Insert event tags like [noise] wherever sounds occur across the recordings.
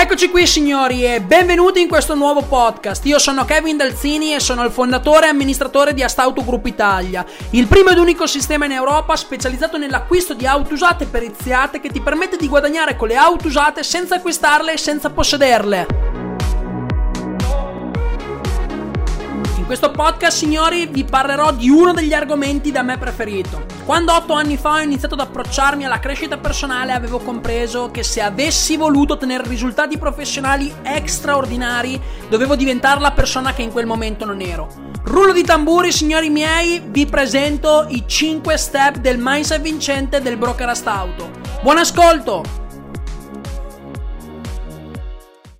Eccoci qui signori e benvenuti in questo nuovo podcast. Io sono Kevin Dalzini e sono il fondatore e amministratore di Astauto Group Italia, il primo ed unico sistema in Europa specializzato nell'acquisto di auto usate periziate che ti permette di guadagnare con le auto usate senza acquistarle e senza possederle. Questo podcast, signori, vi parlerò di uno degli argomenti da me preferito. Quando otto anni fa ho iniziato ad approcciarmi alla crescita personale, avevo compreso che se avessi voluto ottenere risultati professionali straordinari, dovevo diventare la persona che in quel momento non ero. Rullo di tamburi, signori miei, vi presento i 5 step del mindset vincente del broker Astauto. Buon ascolto!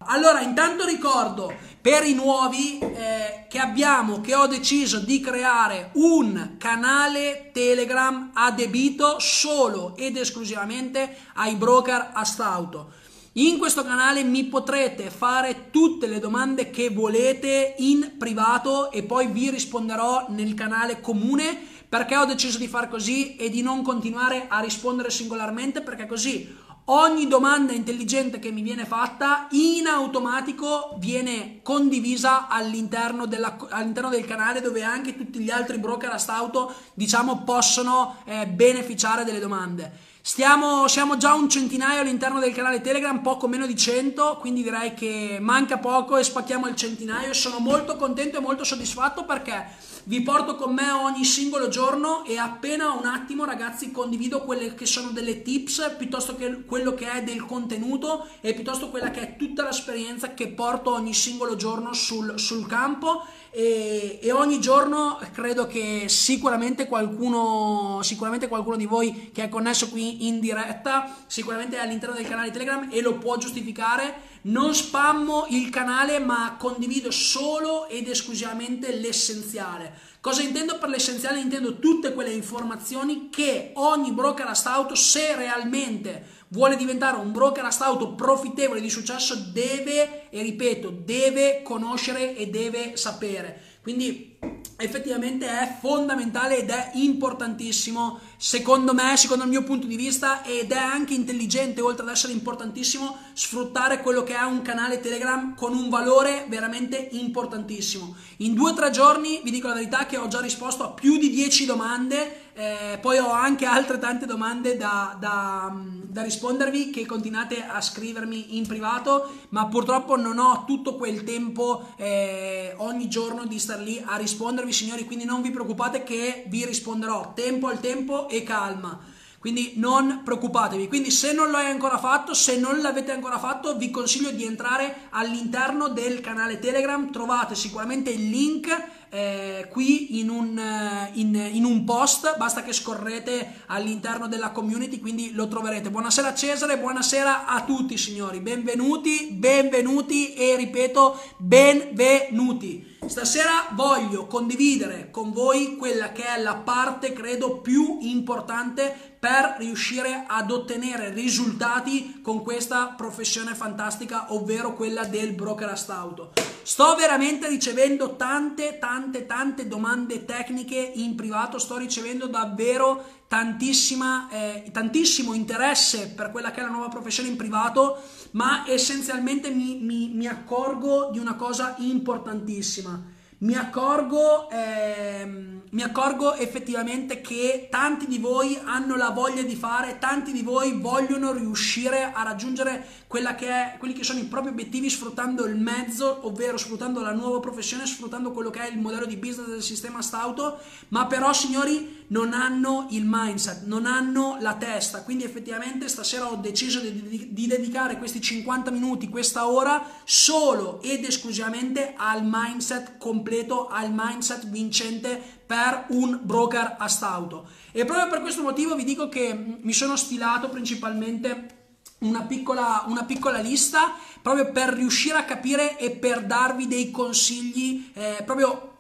Allora, intanto ricordo per i nuovi eh, che abbiamo, che ho deciso di creare un canale Telegram adebito solo ed esclusivamente ai broker Astauto. In questo canale mi potrete fare tutte le domande che volete in privato e poi vi risponderò nel canale comune perché ho deciso di far così e di non continuare a rispondere singolarmente perché così ogni domanda intelligente che mi viene fatta in automatico viene condivisa all'interno, della, all'interno del canale dove anche tutti gli altri broker a stauto diciamo possono eh, beneficiare delle domande. Stiamo, siamo già un centinaio all'interno del canale Telegram, poco meno di 100, quindi direi che manca poco e spacchiamo il centinaio. Sono molto contento e molto soddisfatto perché vi porto con me ogni singolo giorno e appena un attimo ragazzi condivido quelle che sono delle tips piuttosto che quello che è del contenuto e piuttosto quella che è tutta l'esperienza che porto ogni singolo giorno sul, sul campo. E, e, ogni giorno credo che sicuramente qualcuno, sicuramente qualcuno di voi che è connesso qui in diretta sicuramente è all'interno del canale Telegram e lo può giustificare non spammo il canale ma condivido solo ed esclusivamente l'essenziale. Cosa intendo per l'essenziale? Intendo tutte quelle informazioni che ogni broker astauto, se realmente vuole diventare un broker astauto profittevole di successo, deve, e ripeto, deve conoscere e deve sapere. Quindi effettivamente è fondamentale ed è importantissimo secondo me, secondo il mio punto di vista ed è anche intelligente oltre ad essere importantissimo sfruttare quello che è un canale Telegram con un valore veramente importantissimo. In due o tre giorni vi dico la verità che ho già risposto a più di 10 domande eh, poi ho anche altre tante domande da, da, da, rispondervi che continuate a scrivermi in privato, ma purtroppo non ho tutto quel tempo eh, ogni giorno di star lì a rispondervi, signori. Quindi non vi preoccupate che vi risponderò tempo al tempo e calma. Quindi non preoccupatevi. Quindi se non l'hai ancora fatto, se non l'avete ancora fatto, vi consiglio di entrare all'interno del canale Telegram. Trovate sicuramente il link eh, qui in un, eh, in, in un, post, basta che scorrete all'interno della community, quindi lo troverete. Buonasera Cesare, buonasera a tutti signori, benvenuti, benvenuti e ripeto, benvenuti. Stasera voglio condividere con voi quella che è la parte, credo, più importante per riuscire ad ottenere risultati con questa professione fantastica, ovvero quella del broker auto. Sto veramente ricevendo tante, tante, tante domande tecniche in privato, sto ricevendo davvero eh, tantissimo interesse per quella che è la nuova professione in privato, ma essenzialmente mi, mi, mi accorgo di una cosa importantissima mi accorgo, ehm, mi accorgo effettivamente che tanti di voi hanno la voglia di fare, tanti di voi vogliono riuscire a raggiungere che è, quelli che sono i propri obiettivi sfruttando il mezzo, ovvero sfruttando la nuova professione, sfruttando quello che è il modello di business del sistema Stauto, ma però signori non hanno il mindset, non hanno la testa, quindi effettivamente stasera ho deciso di, di dedicare questi 50 minuti, questa ora, solo ed esclusivamente al mindset completo, al mindset vincente per un broker a stauto. E proprio per questo motivo vi dico che mi sono stilato principalmente una piccola, una piccola, lista proprio per riuscire a capire e per darvi dei consigli eh, proprio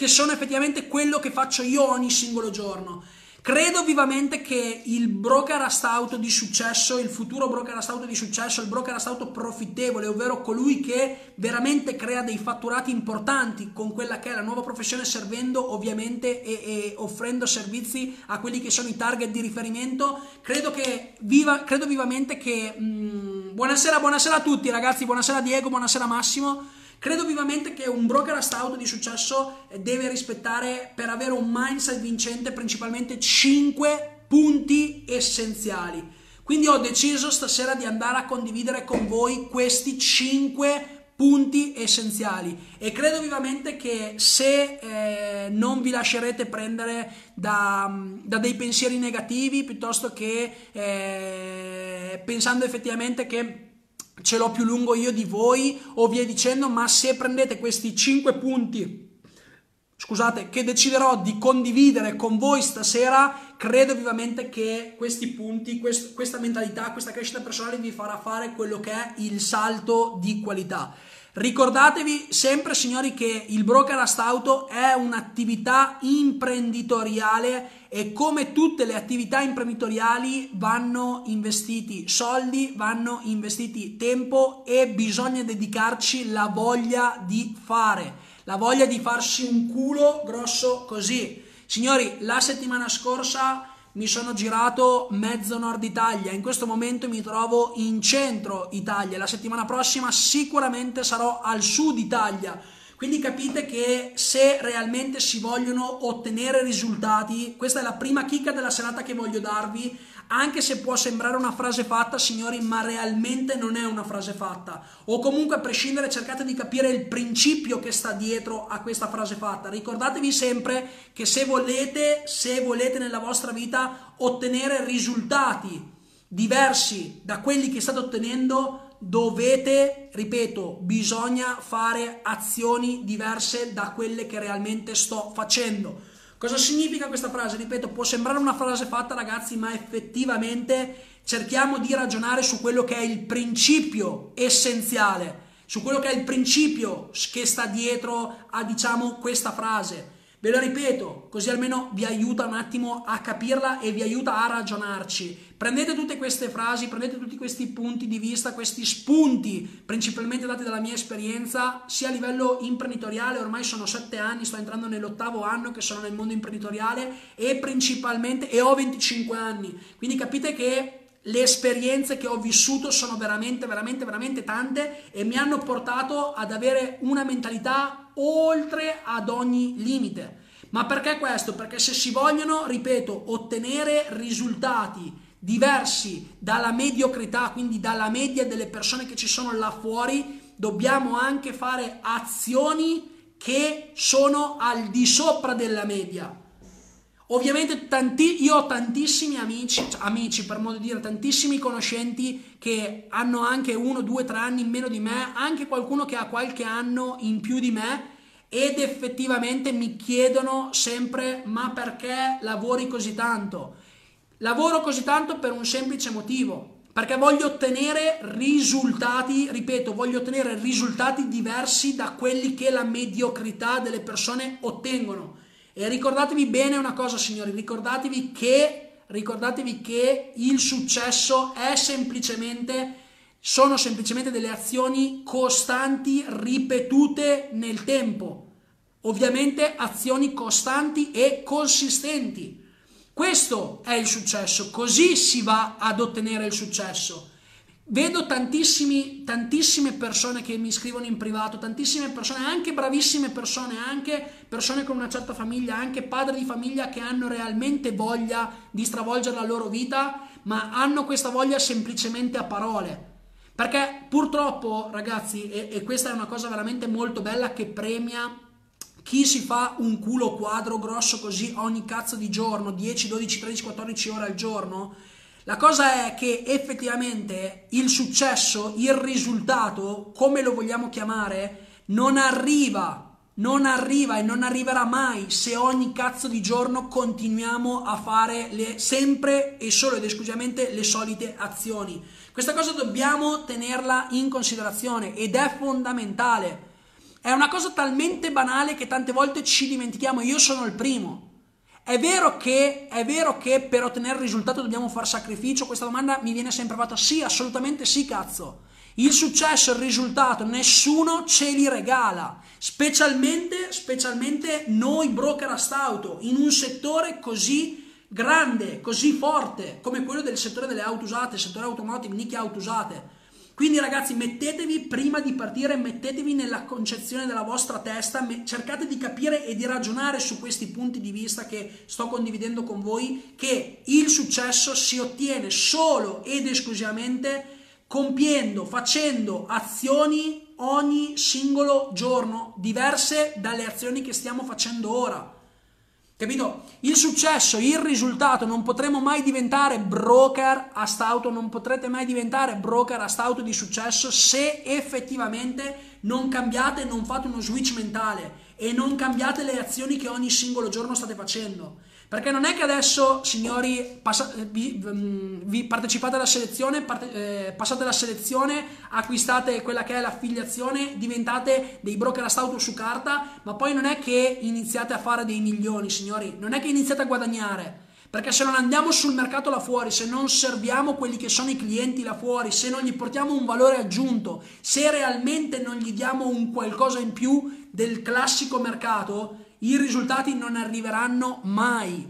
che sono effettivamente quello che faccio io ogni singolo giorno. Credo vivamente che il broker astauto di successo, il futuro broker astauto di successo, il broker astauto profittevole, ovvero colui che veramente crea dei fatturati importanti con quella che è la nuova professione, servendo ovviamente e, e offrendo servizi a quelli che sono i target di riferimento, credo, che viva, credo vivamente che... Mh, buonasera, buonasera a tutti ragazzi, buonasera Diego, buonasera Massimo. Credo vivamente che un broker a di successo deve rispettare per avere un mindset vincente principalmente 5 punti essenziali. Quindi ho deciso stasera di andare a condividere con voi questi 5 punti essenziali e credo vivamente che se eh, non vi lascerete prendere da, da, dei pensieri negativi piuttosto che eh, pensando effettivamente che ce l'ho più lungo io di voi o via dicendo, ma se prendete questi 5 punti scusate, che deciderò di condividere con voi stasera, credo vivamente che questi punti, quest, questa mentalità, questa crescita personale vi farà fare quello che è il salto di qualità. Ricordatevi sempre, signori, che il brokerast auto è un'attività imprenditoriale e come tutte le attività imprenditoriali vanno investiti. Soldi, vanno investiti. Tempo e bisogna dedicarci la voglia di fare, la voglia di farsi un culo grosso così. Signori, la settimana scorsa mi sono girato mezzo nord Italia, in questo momento mi trovo in centro Italia, la settimana prossima sicuramente sarò al sud Italia. Quindi capite che se realmente si vogliono ottenere risultati, questa è la prima chicca della serata che voglio darvi, anche se può sembrare una frase fatta, signori, ma realmente non è una frase fatta. O comunque a prescindere cercate di capire il principio che sta dietro a questa frase fatta. Ricordatevi sempre che se volete, se volete nella vostra vita ottenere risultati diversi da quelli che state ottenendo, dovete, ripeto, bisogna fare azioni diverse da quelle che realmente sto facendo. Cosa significa questa frase? Ripeto, può sembrare una frase fatta ragazzi, ma effettivamente cerchiamo di ragionare su quello che è il principio essenziale, su quello che è il principio che sta dietro a diciamo questa frase. Ve lo ripeto, così almeno vi aiuta un attimo a capirla e vi aiuta a ragionarci. Prendete tutte queste frasi, prendete tutti questi punti di vista, questi spunti, principalmente dati dalla mia esperienza, sia a livello imprenditoriale, ormai sono sette anni, sto entrando nell'ottavo anno che sono nel mondo imprenditoriale e principalmente, e ho 25 anni. Quindi capite che le esperienze che ho vissuto sono veramente, veramente, veramente tante e mi hanno portato ad avere una mentalità oltre ad ogni limite. Ma perché questo? Perché se si vogliono, ripeto, ottenere risultati diversi dalla mediocrità, quindi dalla media delle persone che ci sono là fuori, dobbiamo anche fare azioni che sono al di sopra della media. Ovviamente tanti, io ho tantissimi amici, cioè amici per modo di dire, tantissimi conoscenti che hanno anche uno, due, tre anni in meno di me, anche qualcuno che ha qualche anno in più di me ed effettivamente mi chiedono sempre ma perché lavori così tanto? Lavoro così tanto per un semplice motivo, perché voglio ottenere risultati, ripeto, voglio ottenere risultati diversi da quelli che la mediocrità delle persone ottengono. E ricordatevi bene una cosa, signori, ricordatevi che, ricordatevi che il successo è semplicemente, sono semplicemente delle azioni costanti, ripetute nel tempo. Ovviamente azioni costanti e consistenti. Questo è il successo, così si va ad ottenere il successo. Vedo tantissime persone che mi scrivono in privato, tantissime persone, anche bravissime persone, anche persone con una certa famiglia, anche padri di famiglia che hanno realmente voglia di stravolgere la loro vita, ma hanno questa voglia semplicemente a parole. Perché purtroppo, ragazzi, e, e questa è una cosa veramente molto bella che premia chi si fa un culo quadro grosso così ogni cazzo di giorno, 10, 12, 13, 14 ore al giorno, la cosa è che effettivamente il successo, il risultato, come lo vogliamo chiamare, non arriva, non arriva e non arriverà mai se ogni cazzo di giorno continuiamo a fare le, sempre e solo ed esclusivamente le solite azioni. Questa cosa dobbiamo tenerla in considerazione ed è fondamentale. È una cosa talmente banale che tante volte ci dimentichiamo, io sono il primo. È vero, che, è vero che per ottenere il risultato dobbiamo fare sacrificio? Questa domanda mi viene sempre fatta. Sì, assolutamente sì, cazzo. Il successo, il risultato, nessuno ce li regala. Specialmente, specialmente noi broker auto, in un settore così grande, così forte, come quello del settore delle auto usate, settore automotive, nicchie auto usate. Quindi ragazzi mettetevi prima di partire, mettetevi nella concezione della vostra testa, cercate di capire e di ragionare su questi punti di vista che sto condividendo con voi, che il successo si ottiene solo ed esclusivamente compiendo, facendo azioni ogni singolo giorno diverse dalle azioni che stiamo facendo ora. Capito? Il successo, il risultato, non potremo mai diventare broker a stauto, non potrete mai diventare broker a stauto di successo se effettivamente non cambiate, non fate uno switch mentale e non cambiate le azioni che ogni singolo giorno state facendo. Perché non è che adesso, signori, passa, eh, vi, mm, vi, partecipate alla selezione, parte, eh, passate la selezione, acquistate quella che è l'affiliazione, diventate dei broker a stauto su carta, ma poi non è che iniziate a fare dei milioni, signori, non è che iniziate a guadagnare. Perché se non andiamo sul mercato là fuori, se non serviamo quelli che sono i clienti là fuori, se non gli portiamo un valore aggiunto, se realmente non gli diamo un qualcosa in più del classico mercato, i risultati non arriveranno mai.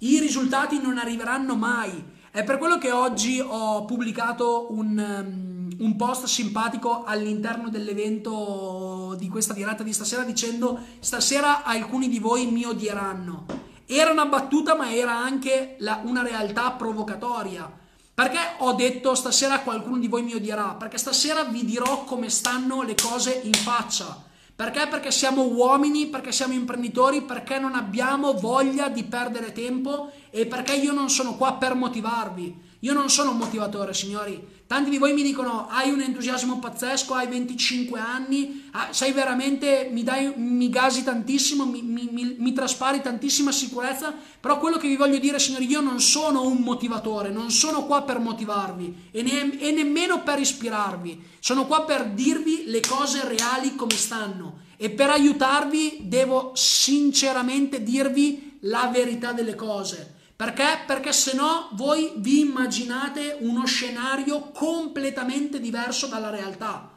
I risultati non arriveranno mai. È per quello che oggi ho pubblicato un, um, un, post simpatico all'interno dell'evento di questa diretta di stasera dicendo stasera alcuni di voi mi odieranno. Era una battuta ma era anche la, una realtà provocatoria. Perché ho detto stasera qualcuno di voi mi odierà? Perché stasera vi dirò come stanno le cose in faccia perché? Perché siamo uomini, perché siamo imprenditori, perché non abbiamo voglia di perdere tempo e perché io non sono qua per motivarvi. Io non sono un motivatore, signori. Tanti di voi mi dicono: hai un entusiasmo pazzesco, hai 25 anni, ah, sei veramente, mi, dai, mi gasi tantissimo, mi, mi, mi, traspari tantissima sicurezza. Però quello che vi voglio dire, signori, io non sono un motivatore, non sono qua per motivarvi e, ne, e nemmeno per ispirarvi. Sono qua per dirvi le cose reali come stanno. E per aiutarvi devo sinceramente dirvi la verità delle cose. Perché? Perché se no voi vi immaginate uno scenario completamente diverso dalla realtà.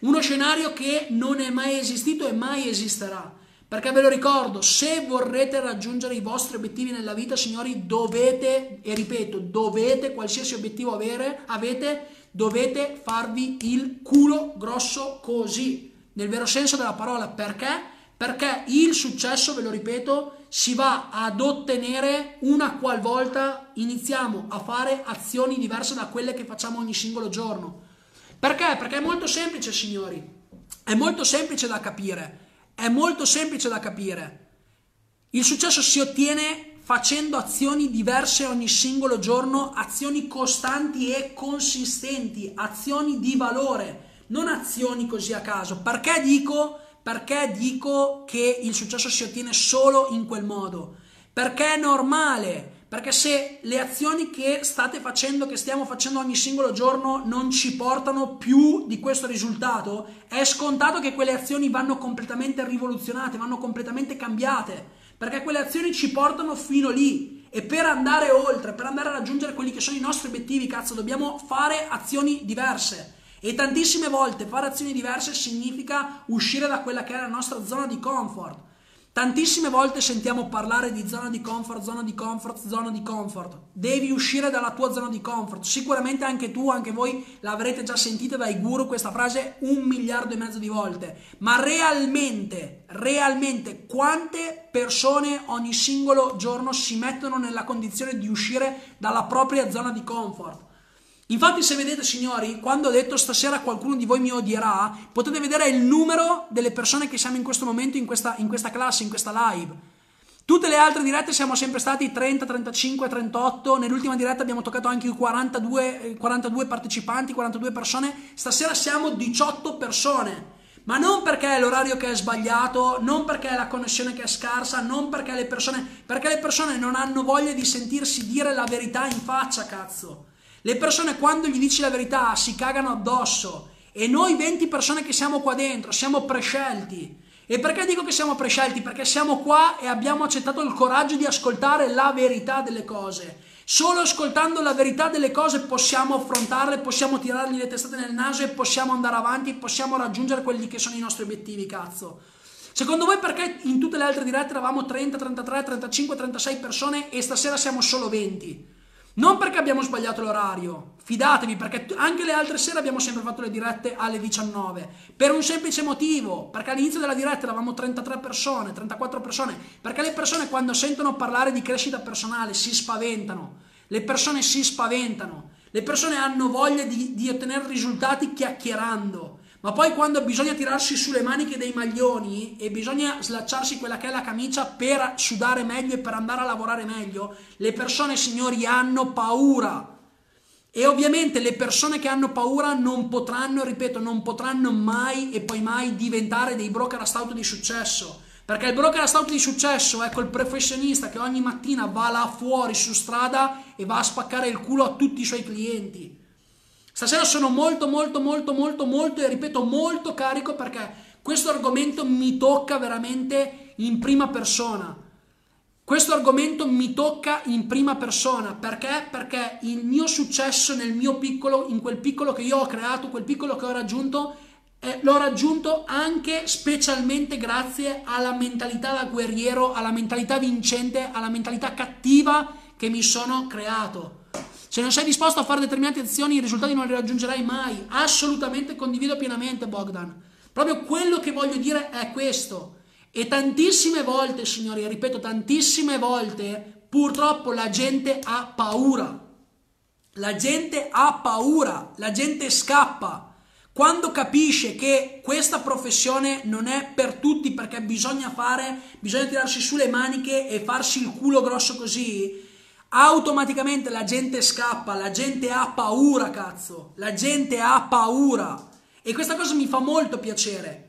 Uno scenario che non è mai esistito e mai esisterà. Perché ve lo ricordo, se vorrete raggiungere i vostri obiettivi nella vita, signori, dovete, e ripeto, dovete, qualsiasi obiettivo avere, avete, dovete farvi il culo grosso così, nel vero senso della parola. Perché? Perché il successo, ve lo ripeto, si va ad ottenere una qualvolta iniziamo a fare azioni diverse da quelle che facciamo ogni singolo giorno. Perché? Perché è molto semplice, signori. È molto semplice da capire. È molto semplice da capire. Il successo si ottiene facendo azioni diverse ogni singolo giorno, azioni costanti e consistenti, azioni di valore, non azioni così a caso. Perché dico perché dico che il successo si ottiene solo in quel modo? Perché è normale. Perché se le azioni che state facendo, che stiamo facendo ogni singolo giorno, non ci portano più di questo risultato, è scontato che quelle azioni vanno completamente rivoluzionate, vanno completamente cambiate. Perché quelle azioni ci portano fino lì. E per andare oltre, per andare a raggiungere quelli che sono i nostri obiettivi, cazzo, dobbiamo fare azioni diverse. E tantissime volte fare azioni diverse significa uscire da quella che è la nostra zona di comfort. Tantissime volte sentiamo parlare di zona di comfort, zona di comfort, zona di comfort. Devi uscire dalla tua zona di comfort. Sicuramente anche tu, anche voi l'avrete già sentita dai guru questa frase un miliardo e mezzo di volte. Ma realmente, realmente, quante persone ogni singolo giorno si mettono nella condizione di uscire dalla propria zona di comfort? Infatti se vedete signori, quando ho detto stasera qualcuno di voi mi odierà, potete vedere il numero delle persone che siamo in questo momento in questa, in questa classe, in questa live. Tutte le altre dirette siamo sempre stati 30, 35, 38, nell'ultima diretta abbiamo toccato anche i 42, 42 partecipanti, 42 persone, stasera siamo 18 persone. Ma non perché è l'orario che è sbagliato, non perché è la connessione che è scarsa, non perché le persone, perché le persone non hanno voglia di sentirsi dire la verità in faccia, cazzo. Le persone quando gli dici la verità si cagano addosso e noi 20 persone che siamo qua dentro siamo prescelti. E perché dico che siamo prescelti? Perché siamo qua e abbiamo accettato il coraggio di ascoltare la verità delle cose. Solo ascoltando la verità delle cose possiamo affrontarle, possiamo tirargli le testate nel naso e possiamo andare avanti, possiamo raggiungere quelli che sono i nostri obiettivi, cazzo. Secondo voi perché in tutte le altre dirette eravamo 30, 33, 35, 36 persone e stasera siamo solo 20? Non perché abbiamo sbagliato l'orario, fidatevi perché anche le altre sere abbiamo sempre fatto le dirette alle 19, per un semplice motivo, perché all'inizio della diretta eravamo 33 persone, 34 persone, perché le persone quando sentono parlare di crescita personale si spaventano, le persone si spaventano, le persone hanno voglia di, di ottenere risultati chiacchierando, ma poi quando bisogna tirarsi sulle maniche dei maglioni e bisogna slacciarsi quella che è la camicia per sudare meglio e per andare a lavorare meglio, le persone, signori, hanno paura. E ovviamente le persone che hanno paura non potranno, ripeto, non potranno mai e poi mai diventare dei broker a stauto di successo. Perché il broker a stauto di successo è quel professionista che ogni mattina va là fuori su strada e va a spaccare il culo a tutti i suoi clienti. Stasera sono molto molto molto molto molto e ripeto molto carico perché questo argomento mi tocca veramente in prima persona. Questo argomento mi tocca in prima persona perché? Perché il mio successo nel mio piccolo, in quel piccolo che io ho creato, quel piccolo che ho raggiunto, eh, l'ho raggiunto anche specialmente grazie alla mentalità da guerriero, alla mentalità vincente, alla mentalità cattiva che mi sono creato. Se non sei disposto a fare determinate azioni, i risultati non li raggiungerai mai. Assolutamente condivido pienamente, Bogdan. Proprio quello che voglio dire è questo. E tantissime volte, signori, ripeto, tantissime volte, purtroppo la gente ha paura. La gente ha paura, la gente scappa. Quando capisce che questa professione non è per tutti perché bisogna fare, bisogna tirarsi su le maniche e farsi il culo grosso così, automaticamente la gente scappa, la gente ha paura, cazzo, la gente ha paura. E questa cosa mi fa molto piacere.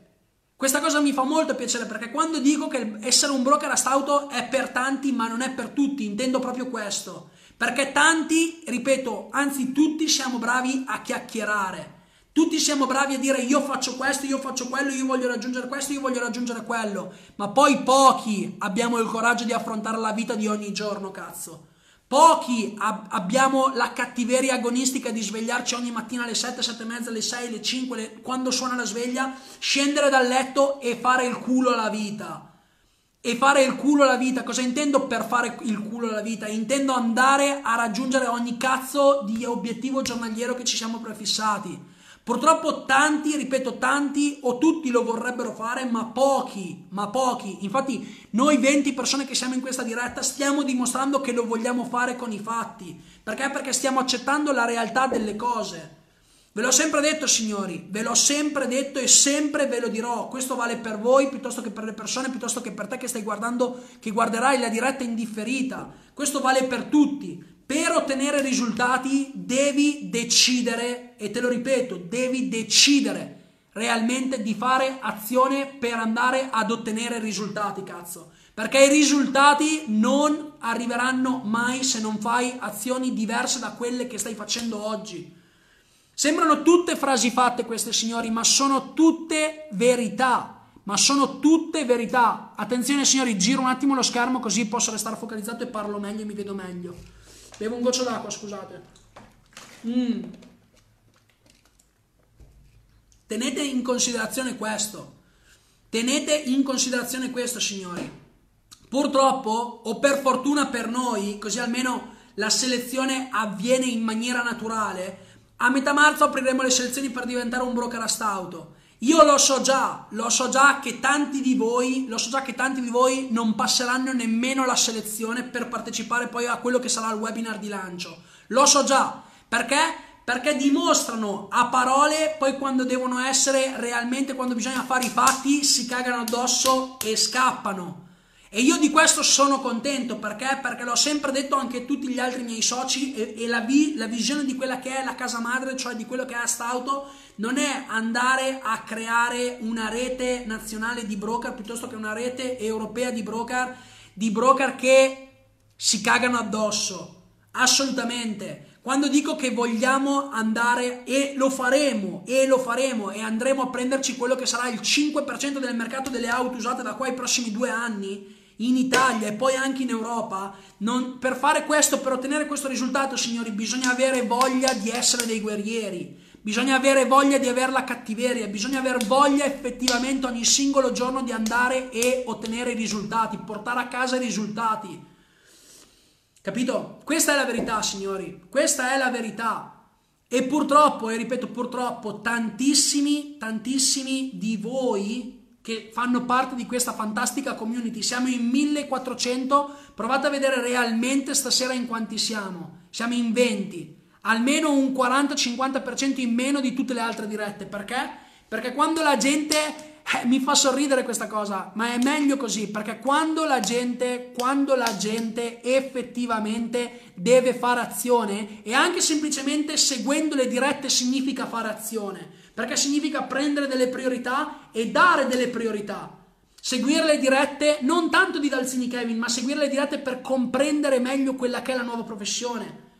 Questa cosa mi fa molto piacere perché quando dico che essere un broker a stauto è per tanti ma non è per tutti, intendo proprio questo. Perché tanti, ripeto, anzi tutti siamo bravi a chiacchierare. Tutti siamo bravi a dire io faccio questo, io faccio quello, io voglio raggiungere questo, io voglio raggiungere quello. Ma poi pochi abbiamo il coraggio di affrontare la vita di ogni giorno, cazzo. Pochi ab- abbiamo la cattiveria agonistica di svegliarci ogni mattina alle 7, 7 e mezza, alle 6, alle 5, le... quando suona la sveglia, scendere dal letto e fare il culo alla vita. E fare il culo alla vita, cosa intendo per fare il culo alla vita? Intendo andare a raggiungere ogni cazzo di obiettivo giornaliero che ci siamo prefissati. Purtroppo tanti, ripeto tanti o tutti lo vorrebbero fare, ma pochi, ma pochi. Infatti noi 20 persone che siamo in questa diretta stiamo dimostrando che lo vogliamo fare con i fatti. Perché? Perché stiamo accettando la realtà delle cose. Ve l'ho sempre detto signori, ve l'ho sempre detto e sempre ve lo dirò. Questo vale per voi piuttosto che per le persone, piuttosto che per te che stai guardando, che guarderai la diretta indifferita. Questo vale per tutti. Per ottenere risultati devi decidere, e te lo ripeto, devi decidere realmente di fare azione per andare ad ottenere risultati, cazzo. Perché i risultati non arriveranno mai se non fai azioni diverse da quelle che stai facendo oggi. Sembrano tutte frasi fatte queste signori, ma sono tutte verità. Ma sono tutte verità. Attenzione signori, giro un attimo lo schermo così posso restare focalizzato e parlo meglio e mi vedo meglio. Bevo un goccio d'acqua, scusate. Mm. Tenete in considerazione questo. Tenete in considerazione questo, signori. Purtroppo, o per fortuna per noi, così almeno la selezione avviene in maniera naturale, a metà marzo apriremo le selezioni per diventare un broker a stauto. Io lo so già, lo so già che tanti di voi, lo so già che tanti di voi non passeranno nemmeno la selezione per partecipare poi a quello che sarà il webinar di lancio. Lo so già, perché? Perché dimostrano a parole, poi quando devono essere realmente, quando bisogna fare i fatti, si cagano addosso e scappano. E io di questo sono contento perché? Perché l'ho sempre detto anche a tutti gli altri miei soci e, e la, vi, la, visione di quella che è la casa madre, cioè di quello che è Astauto, non è andare a creare una rete nazionale di broker piuttosto che una rete europea di broker, di broker che si cagano addosso. Assolutamente. Quando dico che vogliamo andare e lo faremo e lo faremo e andremo a prenderci quello che sarà il 5% del mercato delle auto usate da qua ai prossimi due anni, in Italia e poi anche in Europa, non, per fare questo, per ottenere questo risultato, signori, bisogna avere voglia di essere dei guerrieri, bisogna avere voglia di avere la cattiveria, bisogna avere voglia effettivamente ogni singolo giorno di andare e ottenere i risultati, portare a casa i risultati. Capito? Questa è la verità, signori. Questa è la verità. E purtroppo, e ripeto purtroppo, tantissimi, tantissimi di voi che fanno parte di questa fantastica community, siamo in 1400, provate a vedere realmente stasera in quanti siamo. Siamo in 20, almeno un 40-50% in meno di tutte le altre dirette. Perché? Perché quando la gente eh, mi fa sorridere questa cosa, ma è meglio così, perché quando la gente, quando la gente effettivamente deve fare azione e anche semplicemente seguendo le dirette significa fare azione, perché significa prendere delle priorità e dare delle priorità. Seguire le dirette non tanto di Dalzini Kevin, ma seguire le dirette per comprendere meglio quella che è la nuova professione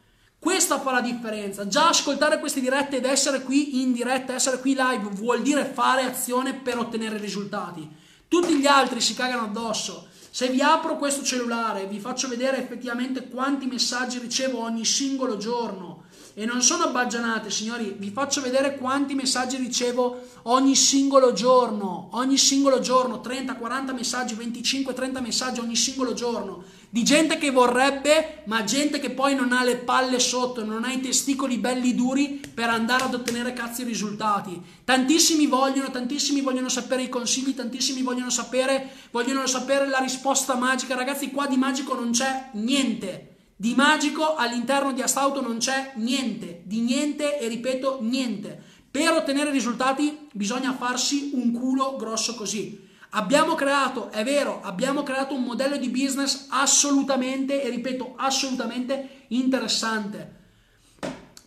questa fa la differenza. Già ascoltare queste dirette ed essere qui in diretta, essere qui live, vuol dire fare azione per ottenere risultati. Tutti gli altri si cagano addosso. Se vi apro questo cellulare, vi faccio vedere effettivamente quanti messaggi ricevo ogni singolo giorno. E non sono baggianate, signori, vi faccio vedere quanti messaggi ricevo ogni singolo giorno. Ogni singolo giorno, 30, 40 messaggi, 25, 30 messaggi ogni singolo giorno di gente che vorrebbe, ma gente che poi non ha le palle sotto, non ha i testicoli belli duri per andare ad ottenere cazzi risultati. Tantissimi vogliono, tantissimi vogliono sapere i consigli, tantissimi vogliono sapere, vogliono sapere la risposta magica. Ragazzi, qua di magico non c'è niente. Di magico all'interno di Astauto non c'è niente, di niente e ripeto niente. Per ottenere risultati bisogna farsi un culo grosso così. Abbiamo creato, è vero, abbiamo creato un modello di business assolutamente, e ripeto, assolutamente interessante.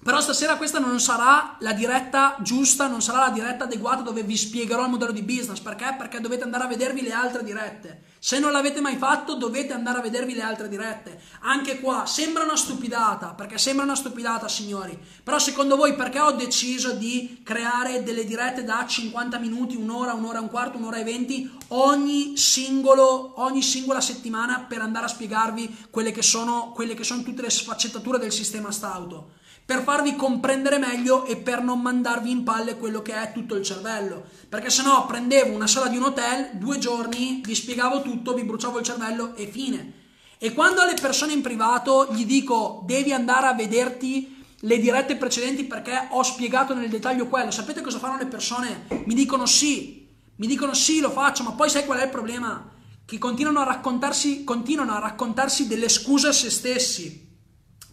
Però stasera questa non sarà la diretta giusta, non sarà la diretta adeguata dove vi spiegherò il modello di business. Perché? Perché dovete andare a vedervi le altre dirette. Se non l'avete mai fatto, dovete andare a vedervi le altre dirette. Anche qua sembra una stupidata, perché sembra una stupidata, signori. Però secondo voi perché ho deciso di creare delle dirette da 50 minuti, un'ora, un'ora e un quarto, un'ora e venti ogni, singolo, ogni singola settimana per andare a spiegarvi quelle che sono, quelle che sono tutte le sfaccettature del sistema stauto? Per farvi comprendere meglio e per non mandarvi in palle quello che è tutto il cervello. Perché se no prendevo una sala di un hotel, due giorni, vi spiegavo tutto, vi bruciavo il cervello e fine. E quando alle persone in privato gli dico devi andare a vederti le dirette precedenti perché ho spiegato nel dettaglio quello, sapete cosa fanno le persone? Mi dicono sì, mi dicono sì, lo faccio, ma poi sai qual è il problema? Che continuano a raccontarsi, continuano a raccontarsi delle scuse a se stessi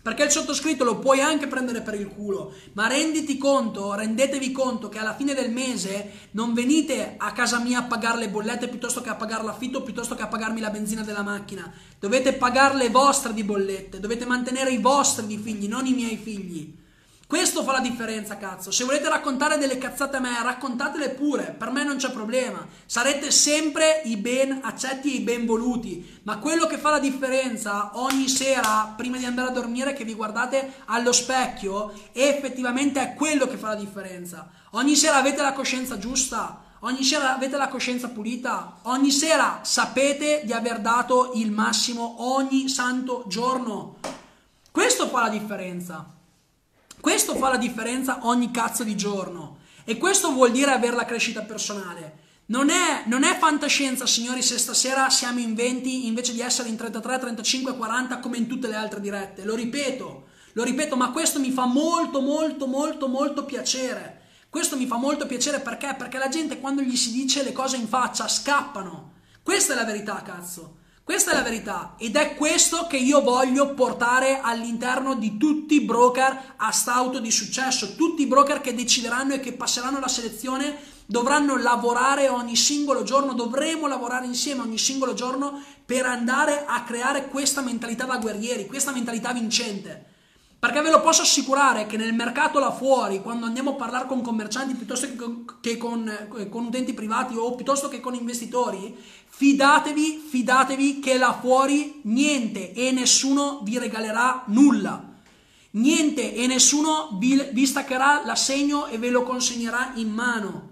perché il sottoscritto lo puoi anche prendere per il culo, ma renditi conto, rendetevi conto che alla fine del mese non venite a casa mia a pagare le bollette piuttosto che a pagare l'affitto, piuttosto che a pagarmi la benzina della macchina. Dovete pagare le vostre di bollette, dovete mantenere i vostri di figli, non i miei figli. Questo fa la differenza, cazzo. Se volete raccontare delle cazzate a me, raccontatele pure, per me non c'è problema. Sarete sempre i ben accetti e i ben voluti. Ma quello che fa la differenza ogni sera, prima di andare a dormire, che vi guardate allo specchio, effettivamente è quello che fa la differenza. Ogni sera avete la coscienza giusta. Ogni sera avete la coscienza pulita, ogni sera sapete di aver dato il massimo ogni santo giorno. Questo fa la differenza. Questo fa la differenza ogni cazzo di giorno. E questo vuol dire avere la crescita personale. Non è, non è, fantascienza, signori, se stasera siamo in 20 invece di essere in 33, 35, 40 come in tutte le altre dirette. Lo ripeto, lo ripeto, ma questo mi fa molto, molto, molto, molto piacere. Questo mi fa molto piacere perché? Perché la gente quando gli si dice le cose in faccia scappano. Questa è la verità, cazzo. Questa è la verità ed è questo che io voglio portare all'interno di tutti i broker a stauto di successo. Tutti i broker che decideranno e che passeranno la selezione dovranno lavorare ogni singolo giorno, dovremo lavorare insieme ogni singolo giorno per andare a creare questa mentalità da guerrieri, questa mentalità vincente. Perché ve lo posso assicurare che nel mercato là fuori, quando andiamo a parlare con commercianti piuttosto che con, che con, eh, con utenti privati o piuttosto che con investitori, fidatevi, fidatevi che là fuori niente e nessuno vi regalerà nulla. Niente e nessuno vi, vi staccherà l'assegno e ve lo consegnerà in mano.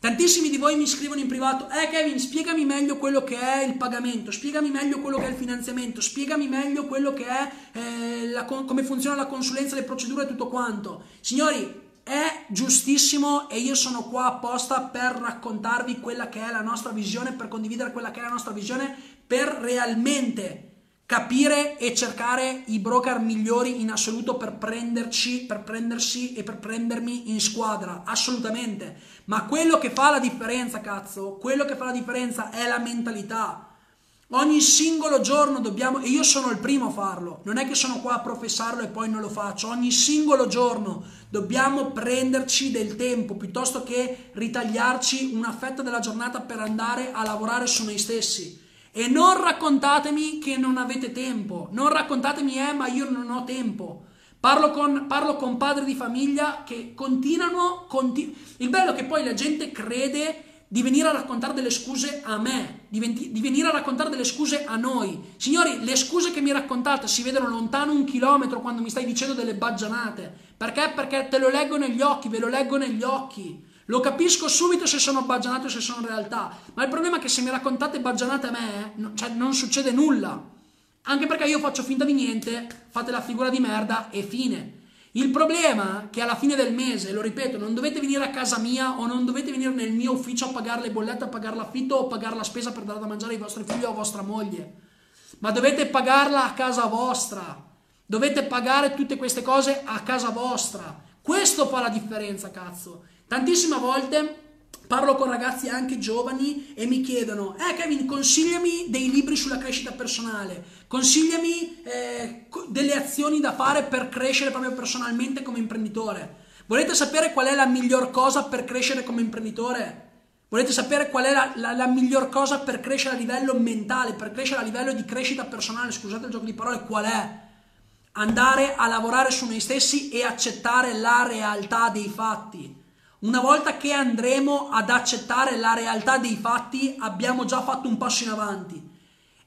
Tantissimi di voi mi scrivono in privato, eh Kevin, spiegami meglio quello che è il pagamento, spiegami meglio quello che è il finanziamento, spiegami meglio quello che è eh, la, come funziona la consulenza, le procedure e tutto quanto. Signori, è giustissimo e io sono qua apposta per raccontarvi quella che è la nostra visione, per condividere quella che è la nostra visione, per realmente capire e cercare i broker migliori in assoluto per prenderci, per prendersi e per prendermi in squadra, assolutamente. Ma quello che fa la differenza, cazzo, quello che fa la differenza è la mentalità. Ogni singolo giorno dobbiamo, e io sono il primo a farlo, non è che sono qua a professarlo e poi non lo faccio, ogni singolo giorno dobbiamo prenderci del tempo piuttosto che ritagliarci una fetta della giornata per andare a lavorare su noi stessi. E non raccontatemi che non avete tempo, non raccontatemi eh ma io non ho tempo. Parlo con, parlo con padri di famiglia che continuano, continu- il bello è che poi la gente crede di venire a raccontare delle scuse a me, di, venti, di, venire a raccontare delle scuse a noi. Signori, le scuse che mi raccontate si vedono lontano un chilometro quando mi stai dicendo delle baggianate. Perché? Perché te lo leggo negli occhi, ve lo leggo negli occhi. Lo capisco subito se sono baggianate o se sono realtà. Ma il problema è che se mi raccontate baggianate a me, no, cioè non succede nulla. Anche perché io faccio finta di niente, fate la figura di merda e fine. Il problema è che alla fine del mese, lo ripeto, non dovete venire a casa mia o non dovete venire nel mio ufficio a pagare le bollette, a pagare l'affitto o a pagare la spesa per dare da mangiare ai vostri figli o a vostra moglie, ma dovete pagarla a casa vostra. Dovete pagare tutte queste cose a casa vostra. Questo fa la differenza, cazzo. Tantissime volte Parlo con ragazzi anche giovani e mi chiedono, eh Kevin, consigliami dei libri sulla crescita personale, consigliami eh, delle azioni da fare per crescere proprio personalmente come imprenditore. Volete sapere qual è la miglior cosa per crescere come imprenditore? Volete sapere qual è la, la, la, miglior cosa per crescere a livello mentale, per crescere a livello di crescita personale? Scusate il gioco di parole, qual è? Andare a lavorare su noi stessi e accettare la realtà dei fatti. Una volta che andremo ad accettare la realtà dei fatti, abbiamo già fatto un passo in avanti.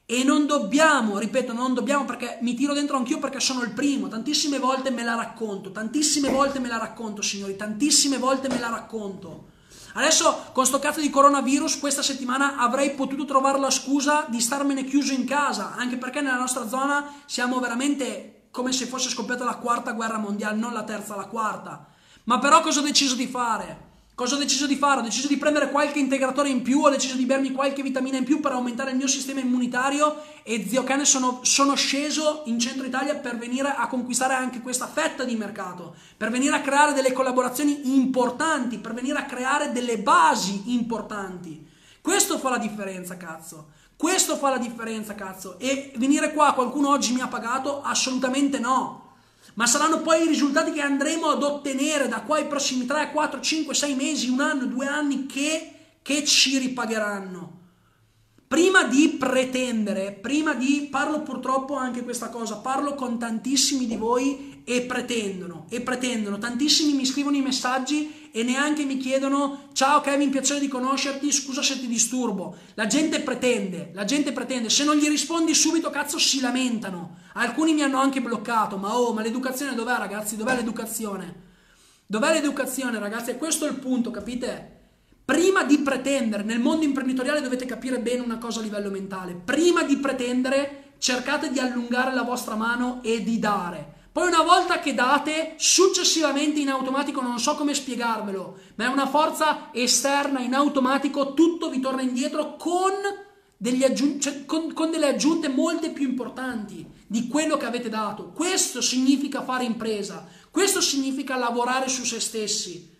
E non dobbiamo, ripeto, non dobbiamo perché mi tiro dentro anch'io perché sono il primo, tantissime volte me la racconto, tantissime volte me la racconto, signori, tantissime volte me la racconto. Adesso con sto cazzo di coronavirus questa settimana avrei potuto trovare la scusa di starmene chiuso in casa, anche perché nella nostra zona siamo veramente come se fosse scoppiata la quarta guerra mondiale, non la terza, la quarta. Ma però cosa ho deciso di fare? Cosa ho deciso di fare? Ho deciso di prendere qualche integratore in più, ho deciso di bermi qualche vitamina in più per aumentare il mio sistema immunitario e zio cane sono, sono, sceso in centro Italia per venire a conquistare anche questa fetta di mercato, per venire a creare delle collaborazioni importanti, per venire a creare delle basi importanti. Questo fa la differenza, cazzo. Questo fa la differenza, cazzo. E venire qua, qualcuno oggi mi ha pagato? Assolutamente no ma saranno poi i risultati che andremo ad ottenere da qua ai prossimi 3, 4, 5, 6 mesi, un anno, due anni che, che ci ripagheranno. Prima di pretendere, prima di, parlo purtroppo anche questa cosa, parlo con tantissimi di voi e pretendono, e pretendono, tantissimi mi scrivono i messaggi e neanche mi chiedono ciao Kevin, piacere di conoscerti, scusa se ti disturbo. La gente pretende, la gente pretende, se non gli rispondi subito cazzo si lamentano. Alcuni mi hanno anche bloccato, ma oh, ma l'educazione dov'è ragazzi? Dov'è l'educazione? Dov'è l'educazione ragazzi? E questo è il punto, capite? Prima di pretendere, nel mondo imprenditoriale dovete capire bene una cosa a livello mentale, prima di pretendere cercate di allungare la vostra mano e di dare. Poi una volta che date, successivamente in automatico, non so come spiegarvelo, ma è una forza esterna, in automatico, tutto vi torna indietro con, aggiun- cioè, con, con delle aggiunte molte più importanti di quello che avete dato. Questo significa fare impresa, questo significa lavorare su se stessi.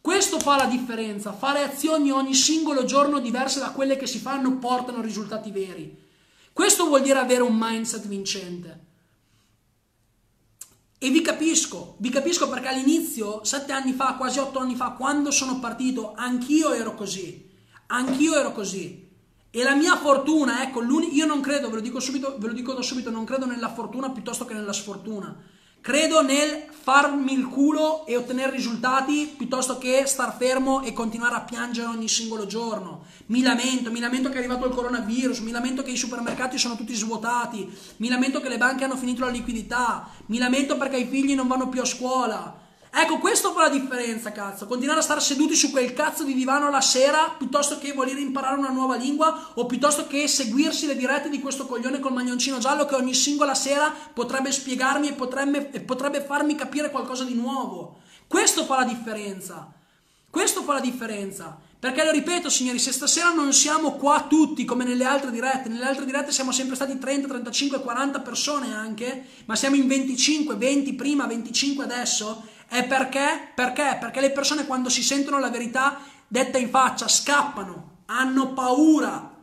Questo fa la differenza, fare azioni ogni singolo giorno diverse da quelle che si fanno portano risultati veri. Questo vuol dire avere un mindset vincente. E vi capisco, vi capisco perché all'inizio, sette anni fa, quasi otto anni fa, quando sono partito, anch'io ero così. Anch'io ero così. E la mia fortuna, ecco, io non credo, ve lo dico subito, ve lo dico da subito, non credo nella fortuna piuttosto che nella sfortuna. Credo nel farmi il culo e ottenere risultati piuttosto che star fermo e continuare a piangere ogni singolo giorno. Mi lamento, mi lamento che è arrivato il coronavirus, mi lamento che i supermercati sono tutti svuotati, mi lamento che le banche hanno finito la liquidità, mi lamento perché i figli non vanno più a scuola. Ecco, questo fa la differenza, cazzo. Continuare a stare seduti su quel cazzo di divano la sera piuttosto che voler imparare una nuova lingua o piuttosto che seguirsi le dirette di questo coglione col maglioncino giallo che ogni singola sera potrebbe spiegarmi e potrebbe, e potrebbe farmi capire qualcosa di nuovo. Questo fa la differenza. Questo fa la differenza. Perché lo ripeto, signori, se stasera non siamo qua tutti come nelle altre dirette, nelle altre dirette siamo sempre stati 30, 35, 40 persone anche, ma siamo in 25, 20 prima, 25 adesso, è perché? Perché? Perché le persone quando si sentono la verità detta in faccia scappano, hanno paura,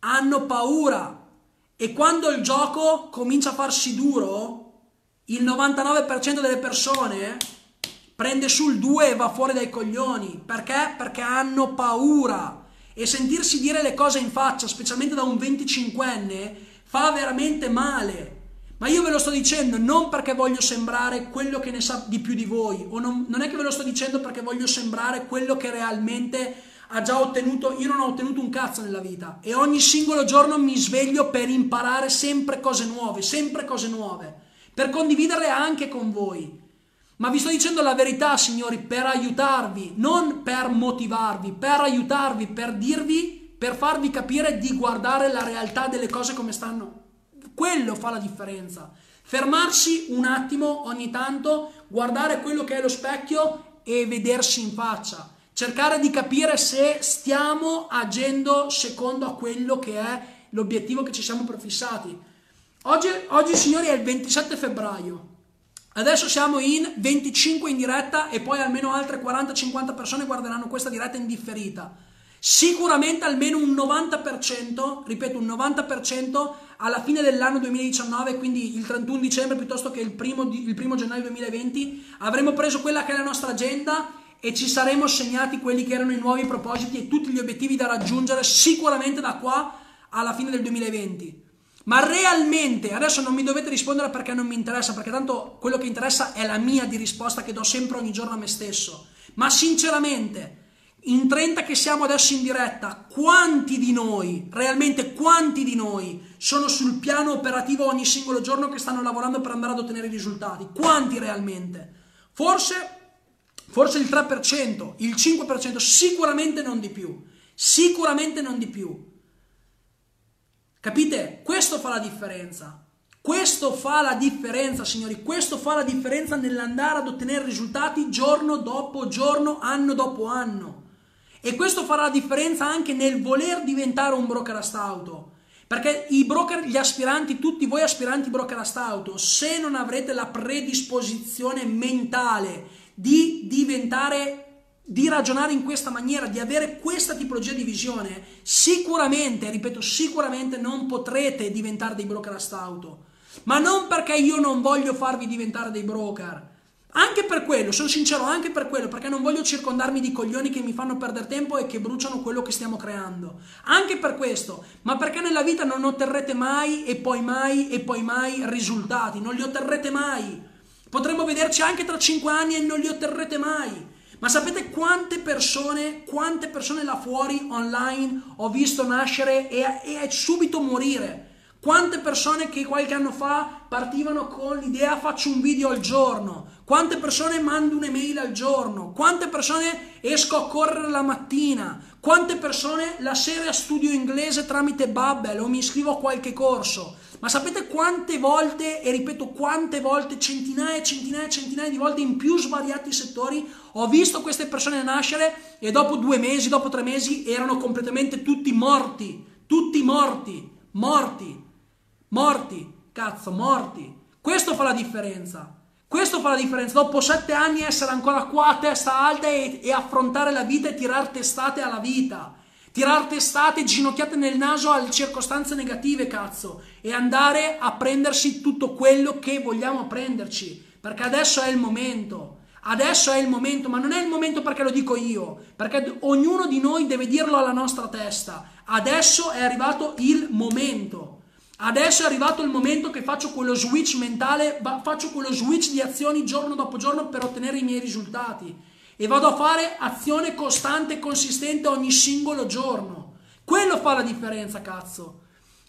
hanno paura. E quando il gioco comincia a farsi duro, il 99% delle persone prende sul 2 e va fuori dai coglioni. Perché? Perché hanno paura. E sentirsi dire le cose in faccia, specialmente da un 25enne, fa veramente male. Ma io ve lo sto dicendo non perché voglio sembrare quello che ne sa di più di voi, o non, non è che ve lo sto dicendo perché voglio sembrare quello che realmente ha già ottenuto, io non ho ottenuto un cazzo nella vita e ogni singolo giorno mi sveglio per imparare sempre cose nuove, sempre cose nuove, per condividerle anche con voi. Ma vi sto dicendo la verità, signori, per aiutarvi, non per motivarvi, per aiutarvi, per dirvi, per farvi capire di guardare la realtà delle cose come stanno. Quello fa la differenza. Fermarsi un attimo ogni tanto, guardare quello che è lo specchio e vedersi in faccia. Cercare di capire se stiamo agendo secondo a quello che è l'obiettivo che ci siamo prefissati. Oggi, oggi signori, è il 27 febbraio. Adesso siamo in 25 in diretta e poi almeno altre 40-50 persone guarderanno questa diretta in differita. Sicuramente almeno un 90%, ripeto un 90% alla fine dell'anno 2019, quindi il 31 dicembre piuttosto che il primo, il primo gennaio 2020, avremo preso quella che è la nostra agenda e ci saremo segnati quelli che erano i nuovi propositi e tutti gli obiettivi da raggiungere sicuramente da qua alla fine del 2020. Ma realmente, adesso non mi dovete rispondere perché non mi interessa, perché tanto quello che interessa è la mia di risposta che do sempre ogni giorno a me stesso. Ma sinceramente, in 30 che siamo adesso in diretta, quanti di noi, realmente quanti di noi sono sul piano operativo ogni singolo giorno che stanno lavorando per andare ad ottenere i risultati? Quanti realmente? Forse, forse il 3%, il 5%, sicuramente non di più. Sicuramente non di più. Capite? Questo fa la differenza. Questo fa la differenza, signori. Questo fa la differenza nell'andare ad ottenere risultati giorno dopo giorno, anno dopo anno. E questo farà la differenza anche nel voler diventare un broker astauto. Perché i broker, gli aspiranti, tutti voi aspiranti broker astauto, se non avrete la predisposizione mentale di diventare di ragionare in questa maniera, di avere questa tipologia di visione, sicuramente, ripeto, sicuramente non potrete diventare dei broker a stauto. Ma non perché io non voglio farvi diventare dei broker. Anche per quello, sono sincero, anche per quello, perché non voglio circondarmi di coglioni che mi fanno perdere tempo e che bruciano quello che stiamo creando. Anche per questo, ma perché nella vita non otterrete mai e poi mai e poi mai risultati, non li otterrete mai. Potremmo vederci anche tra cinque anni e non li otterrete mai. Ma sapete quante persone, quante persone là fuori online ho visto nascere e, e subito morire? Quante persone che qualche anno fa partivano con l'idea faccio un video al giorno? Quante persone mando un'email al giorno? Quante persone esco a correre la mattina? Quante persone la sera studio inglese tramite Bubble o mi iscrivo a qualche corso? Ma sapete quante volte, e ripeto quante volte, centinaia e centinaia e centinaia di volte in più svariati settori, ho visto queste persone nascere e dopo due mesi, dopo tre mesi erano completamente tutti morti, tutti morti, morti, morti, cazzo, morti. Questo fa la differenza. Questo fa la differenza. Dopo sette anni essere ancora qua a testa alta e, e affrontare la vita e tirar testate alla vita tirar testate ginocchiate nel naso alle circostanze negative, cazzo, e andare a prendersi tutto quello che vogliamo prenderci, perché adesso è il momento. Adesso è il momento, ma non è il momento perché lo dico io, perché ognuno di noi deve dirlo alla nostra testa. Adesso è arrivato il momento. Adesso è arrivato il momento che faccio quello switch mentale, faccio quello switch di azioni giorno dopo giorno per ottenere i miei risultati e vado a fare azione costante e consistente ogni singolo giorno. Quello fa la differenza, cazzo.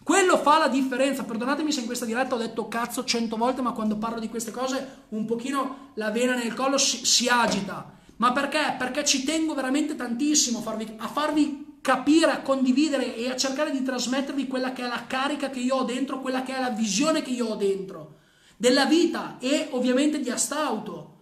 Quello fa la differenza. Perdonatemi se in questa diretta ho detto cazzo cento volte, ma quando parlo di queste cose un pochino la vena nel collo si, si agita. Ma perché? Perché ci tengo veramente tantissimo a farvi, a farvi capire, a condividere e a cercare di trasmettervi quella che è la carica che io ho dentro, quella che è la visione che io ho dentro della vita e ovviamente di Astauto.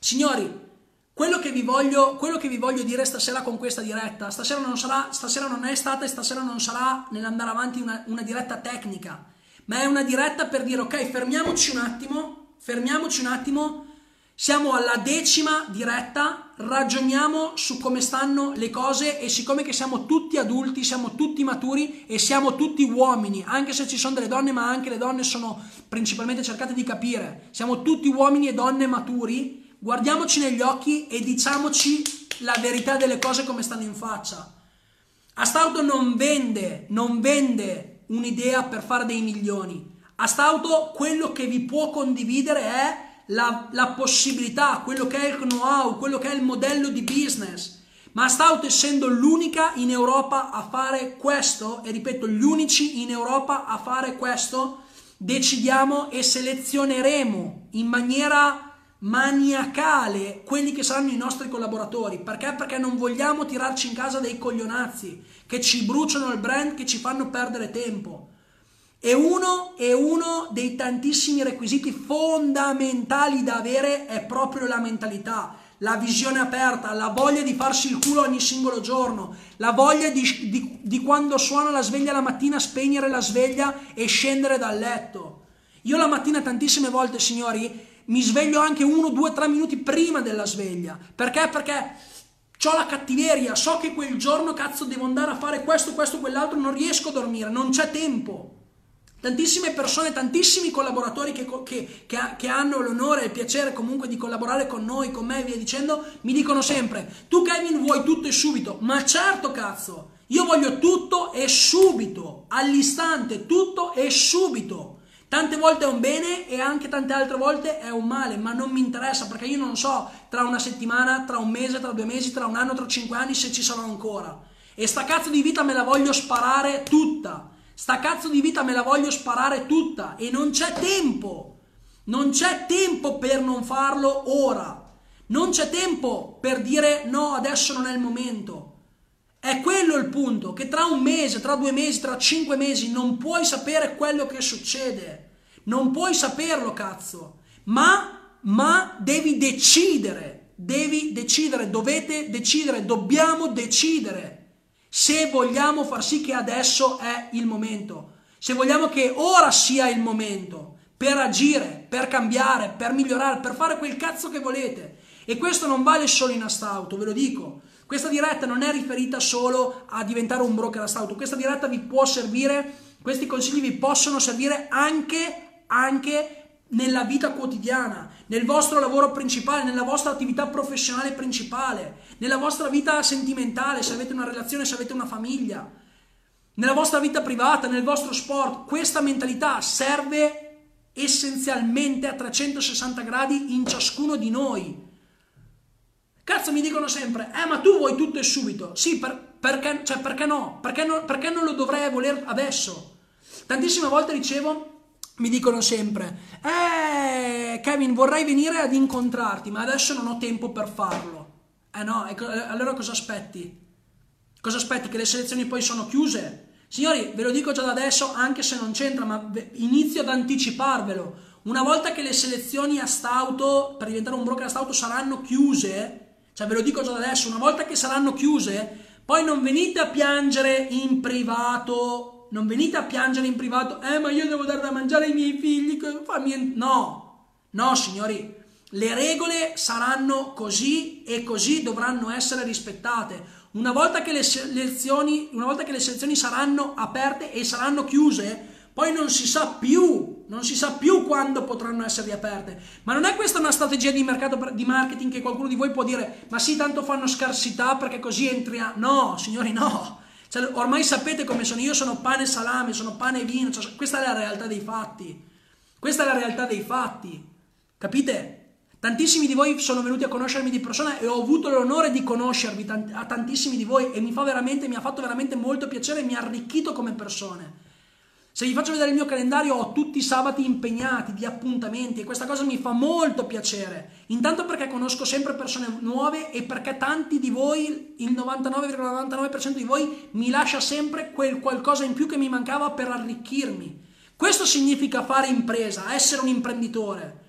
Signori, quello che, vi voglio, quello che vi voglio dire stasera con questa diretta, stasera non, sarà, stasera non è stata e stasera non sarà nell'andare avanti una, una diretta tecnica, ma è una diretta per dire ok, fermiamoci un attimo, fermiamoci un attimo, siamo alla decima diretta, ragioniamo su come stanno le cose e siccome che siamo tutti adulti, siamo tutti maturi e siamo tutti uomini, anche se ci sono delle donne, ma anche le donne sono principalmente cercate di capire, siamo tutti uomini e donne maturi, guardiamoci negli occhi e diciamoci la verità delle cose come stanno in faccia. Astauto non vende, non vende un'idea per fare dei milioni. Astauto quello che vi può condividere è la, la possibilità, quello che è il know-how, quello che è il modello di business. Ma Astauto essendo l'unica in Europa a fare questo, e ripeto, gli unici in Europa a fare questo, decidiamo e selezioneremo in maniera maniacale quelli che saranno i nostri collaboratori. Perché? Perché non vogliamo tirarci in casa dei coglionazzi che ci bruciano il brand, che ci fanno perdere tempo. E uno, e uno dei tantissimi requisiti fondamentali da avere è proprio la mentalità, la visione aperta, la voglia di farsi il culo ogni singolo giorno, la voglia di, di, di quando suona la sveglia la mattina spegnere la sveglia e scendere dal letto. Io la mattina tantissime volte, signori, mi sveglio anche uno, due, tre minuti prima della sveglia. Perché? Perché ho la cattiveria, so che quel giorno cazzo devo andare a fare questo, questo, quell'altro, non riesco a dormire, non c'è tempo. Tantissime persone, tantissimi collaboratori che, che, che, che, hanno l'onore e il piacere comunque di collaborare con noi, con me e via dicendo, mi dicono sempre, tu Kevin vuoi tutto e subito, ma certo cazzo, io voglio tutto e subito, all'istante, tutto e subito. Tante volte è un bene e anche tante altre volte è un male, ma non mi interessa perché io non so tra una settimana, tra un mese, tra due mesi, tra un anno, tra cinque anni se ci sarò ancora. E sta cazzo di vita me la voglio sparare tutta. Sta cazzo di vita me la voglio sparare tutta e non c'è tempo. Non c'è tempo per non farlo ora. Non c'è tempo per dire no, adesso non è il momento. È quello il punto, che tra un mese, tra due mesi, tra cinque mesi non puoi sapere quello che succede. Non puoi saperlo, cazzo. Ma, ma devi decidere, devi decidere, dovete decidere, dobbiamo decidere se vogliamo far sì che adesso è il momento. Se vogliamo che ora sia il momento per agire, per cambiare, per migliorare, per fare quel cazzo che volete. E questo non vale solo in astauto, ve lo dico. Questa diretta non è riferita solo a diventare un broker astauto, questa diretta vi può servire, questi consigli vi possono servire anche, anche nella vita quotidiana, nel vostro lavoro principale, nella vostra attività professionale principale, nella vostra vita sentimentale, se avete una relazione, se avete una famiglia, nella vostra vita privata, nel vostro sport. Questa mentalità serve essenzialmente a 360 gradi in ciascuno di noi. Cazzo mi dicono sempre, eh ma tu vuoi tutto e subito. Sì, per, perché, cioè, perché no? Perché, no? perché non lo dovrei voler adesso? Tantissime volte ricevo, mi dicono sempre, eh Kevin vorrei venire ad incontrarti, ma adesso non ho tempo per farlo. Eh no, allora cosa aspetti? Cosa aspetti? Che le selezioni poi sono chiuse? Signori, ve lo dico già da adesso, anche se non c'entra, ma inizio ad anticiparvelo. Una volta che le selezioni a stauto, per diventare un broker a stauto, saranno chiuse, cioè ve lo dico già da adesso, una volta che saranno chiuse, poi non venite a piangere in privato, non venite a piangere in privato, eh ma io devo dare da mangiare ai miei figli, fammi... no, no signori, le regole saranno così e così dovranno essere rispettate. Una volta che le selezioni, una volta che le selezioni saranno aperte e saranno chiuse, poi non si sa più, non si sa più quando potranno essere riaperte. Ma non è questa una strategia di mercato di marketing che qualcuno di voi può dire, ma sì, tanto fanno scarsità perché così entriamo. No, signori, no. Cioè, ormai sapete come sono, io sono pane e salame, sono pane e vino, cioè, questa è la realtà dei fatti. Questa è la realtà dei fatti. Capite? Tantissimi di voi sono venuti a conoscermi di persona e ho avuto l'onore di conoscervi a tantissimi di voi e mi fa mi ha fatto veramente molto piacere e mi ha arricchito come persone. Se vi faccio vedere il mio calendario ho tutti i sabati impegnati di appuntamenti e questa cosa mi fa molto piacere. Intanto perché conosco sempre persone nuove e perché tanti di voi, il 99,99% di voi, mi lascia sempre quel qualcosa in più che mi mancava per arricchirmi. Questo significa fare impresa, essere un imprenditore.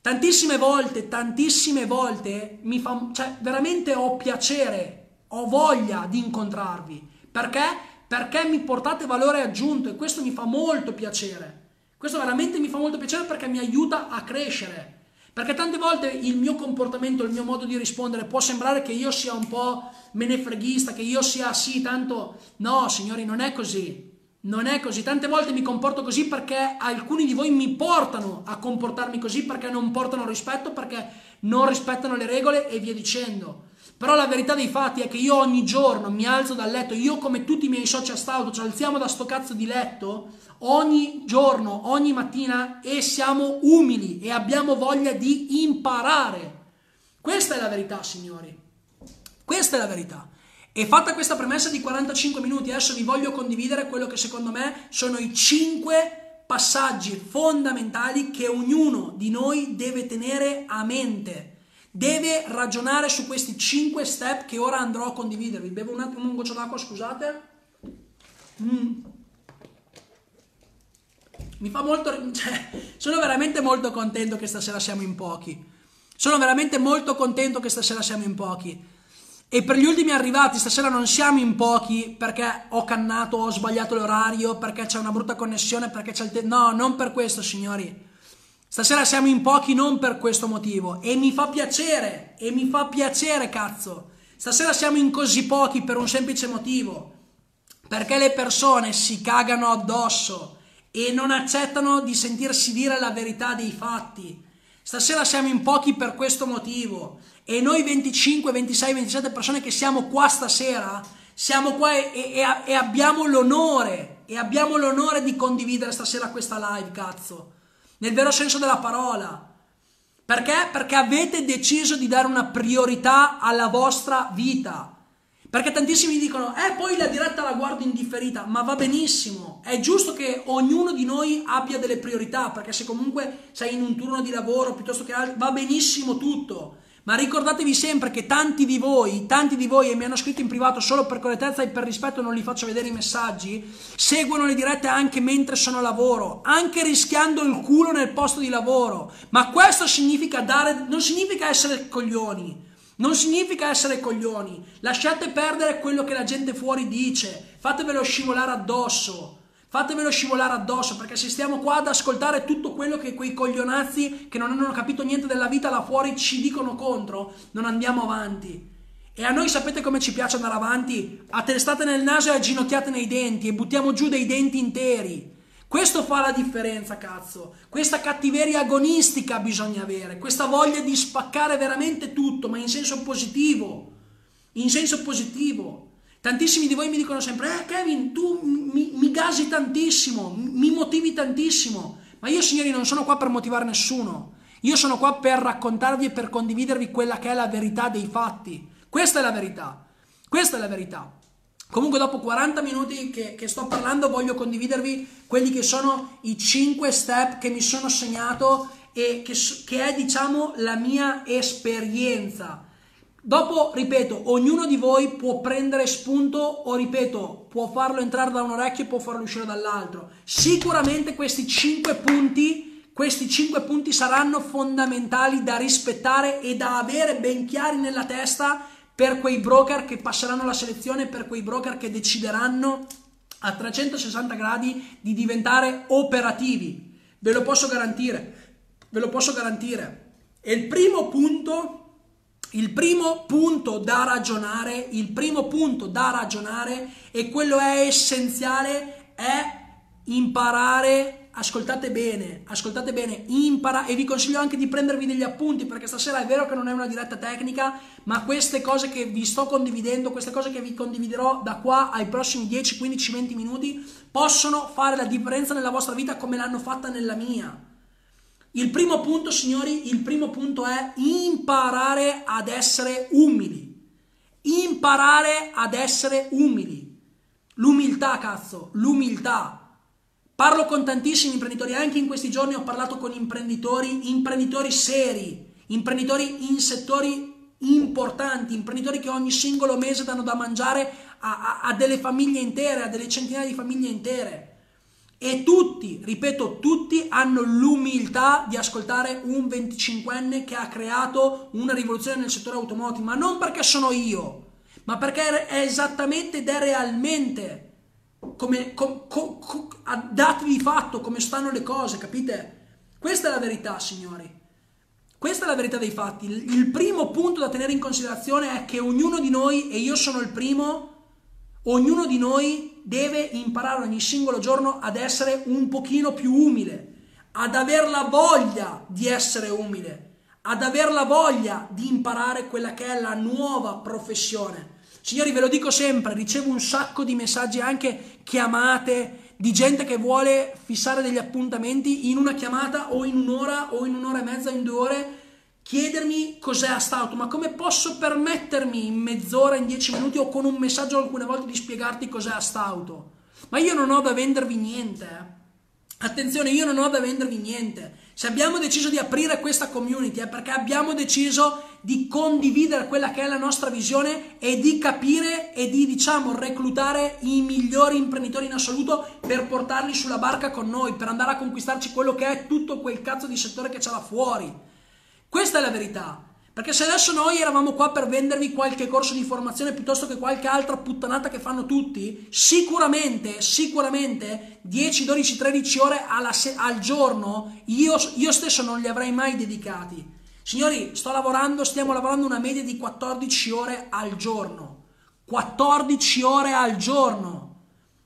Tantissime volte, tantissime volte mi fa, cioè veramente ho piacere, ho voglia di incontrarvi. Perché? Perché mi portate valore aggiunto e questo mi fa molto piacere. Questo veramente mi fa molto piacere perché mi aiuta a crescere. Perché tante volte il mio comportamento, il mio modo di rispondere può sembrare che io sia un po' menefreghista, che io sia sì, tanto... No, signori, non è così. Non è così, tante volte mi comporto così perché alcuni di voi mi portano a comportarmi così perché non portano rispetto, perché non rispettano le regole e via dicendo. Però la verità dei fatti è che io ogni giorno mi alzo dal letto, io come tutti i miei soci a stauto ci alziamo da sto cazzo di letto ogni giorno, ogni mattina e siamo umili e abbiamo voglia di imparare. Questa è la verità, signori. Questa è la verità. E fatta questa premessa di 45 minuti, adesso vi voglio condividere quello che secondo me sono i 5 passaggi fondamentali che ognuno di noi deve tenere a mente. Deve ragionare su questi 5 step che ora andrò a condividervi. Bevo un attimo un goccio d'acqua, scusate. Mm. Mi fa molto... [laughs] Cioè, sono veramente molto contento che stasera siamo in pochi. Sono veramente molto contento che stasera siamo in pochi. E per gli ultimi arrivati, stasera non siamo in pochi perché ho cannato, ho sbagliato l'orario, perché c'è una brutta connessione, perché c'è il tempo. No, non per questo, signori. Stasera siamo in pochi non per questo motivo. E mi fa piacere, e mi fa piacere, cazzo. Stasera siamo in così pochi per un semplice motivo. Perché le persone si cagano addosso e non accettano di sentirsi dire la verità dei fatti. Stasera siamo in pochi per questo motivo e noi 25, 26, 27 persone che siamo qua stasera, siamo qua e, e, e abbiamo l'onore, e abbiamo l'onore di condividere stasera questa live, cazzo. Nel vero senso della parola. Perché? Perché avete deciso di dare una priorità alla vostra vita. Perché tantissimi dicono, eh poi la diretta la guardo indifferita, ma va benissimo, è giusto che ognuno di noi abbia delle priorità, perché se comunque sei in un turno di lavoro piuttosto che altro, va benissimo tutto. Ma ricordatevi sempre che tanti di voi, tanti di voi, e mi hanno scritto in privato solo per correttezza e per rispetto non li faccio vedere i messaggi, seguono le dirette anche mentre sono a lavoro, anche rischiando il culo nel posto di lavoro. Ma questo significa dare, non significa essere coglioni. Non significa essere coglioni, lasciate perdere quello che la gente fuori dice, fatevelo scivolare addosso, fatevelo scivolare addosso perché se stiamo qua ad ascoltare tutto quello che quei coglionazzi che non hanno capito niente della vita là fuori ci dicono contro, non andiamo avanti. E a noi sapete come ci piace andare avanti? A testate nel naso e a nei denti e buttiamo giù dei denti interi. Questo fa la differenza, cazzo. Questa cattiveria agonistica bisogna avere, questa voglia di spaccare veramente tutto, ma in senso positivo. In senso positivo. Tantissimi di voi mi dicono sempre, eh Kevin, tu mi, mi gasi tantissimo, mi motivi tantissimo. Ma io, signori, non sono qua per motivare nessuno. Io sono qua per raccontarvi e per condividervi quella che è la verità dei fatti. Questa è la verità. Questa è la verità. Comunque dopo 40 minuti che, che, sto parlando voglio condividervi quelli che sono i 5 step che mi sono segnato e che, che è diciamo la mia esperienza. Dopo, ripeto, ognuno di voi può prendere spunto o, ripeto, può farlo entrare da un orecchio e può farlo uscire dall'altro. Sicuramente questi 5 punti, questi 5 punti saranno fondamentali da rispettare e da avere ben chiari nella testa per quei broker che passeranno la selezione, per quei broker che decideranno a 360 gradi di diventare operativi. Ve lo posso garantire, ve lo posso garantire. E il primo punto, il primo punto da ragionare, il primo punto da ragionare e quello è essenziale è imparare ascoltate bene, ascoltate bene, impara e vi consiglio anche di prendervi degli appunti perché stasera è vero che non è una diretta tecnica, ma queste cose che vi sto condividendo, queste cose che vi condividerò da qua ai prossimi 10, 15, 20 minuti possono fare la differenza nella vostra vita come l'hanno fatta nella mia. Il primo punto, signori, il primo punto è imparare ad essere umili. Imparare ad essere umili. L'umiltà, cazzo, l'umiltà. Parlo con tantissimi imprenditori, anche in questi giorni ho parlato con imprenditori, imprenditori seri, imprenditori in settori importanti, imprenditori che ogni singolo mese danno da mangiare a, a, a delle famiglie intere, a delle centinaia di famiglie intere. E tutti, ripeto, tutti hanno l'umiltà di ascoltare un 25enne che ha creato una rivoluzione nel settore automotive, ma non perché sono io, ma perché è esattamente ed è realmente come, com, com, com, a dati di fatto come stanno le cose, capite? Questa è la verità, signori. Questa è la verità dei fatti. Il primo punto da tenere in considerazione è che ognuno di noi, e io sono il primo, ognuno di noi deve imparare ogni singolo giorno ad essere un pochino più umile, ad aver la voglia di essere umile, ad aver la voglia di imparare quella che è la nuova professione. Signori, ve lo dico sempre, ricevo un sacco di messaggi, anche chiamate di gente che vuole fissare degli appuntamenti in una chiamata o in un'ora o in un'ora e mezza, in due ore, chiedermi cos'è Astauto, ma come posso permettermi in mezz'ora, in dieci minuti o con un messaggio alcune volte di spiegarti cos'è Astauto? Ma io non ho da vendervi niente. Eh. Attenzione, io non ho da vendervi niente. Se abbiamo deciso di aprire questa community è perché abbiamo deciso di condividere quella che è la nostra visione e di capire e di, diciamo, reclutare i migliori imprenditori in assoluto per portarli sulla barca con noi, per andare a conquistarci quello che è tutto quel cazzo di settore che c'è là fuori. Questa è la verità. Perché se adesso noi eravamo qua per vendervi qualche corso di formazione piuttosto che qualche altra puttanata che fanno tutti, sicuramente, sicuramente 10, 12, 13 ore se- al giorno io, io stesso non li avrei mai dedicati. Signori, sto lavorando, stiamo lavorando una media di 14 ore al giorno. 14 ore al giorno.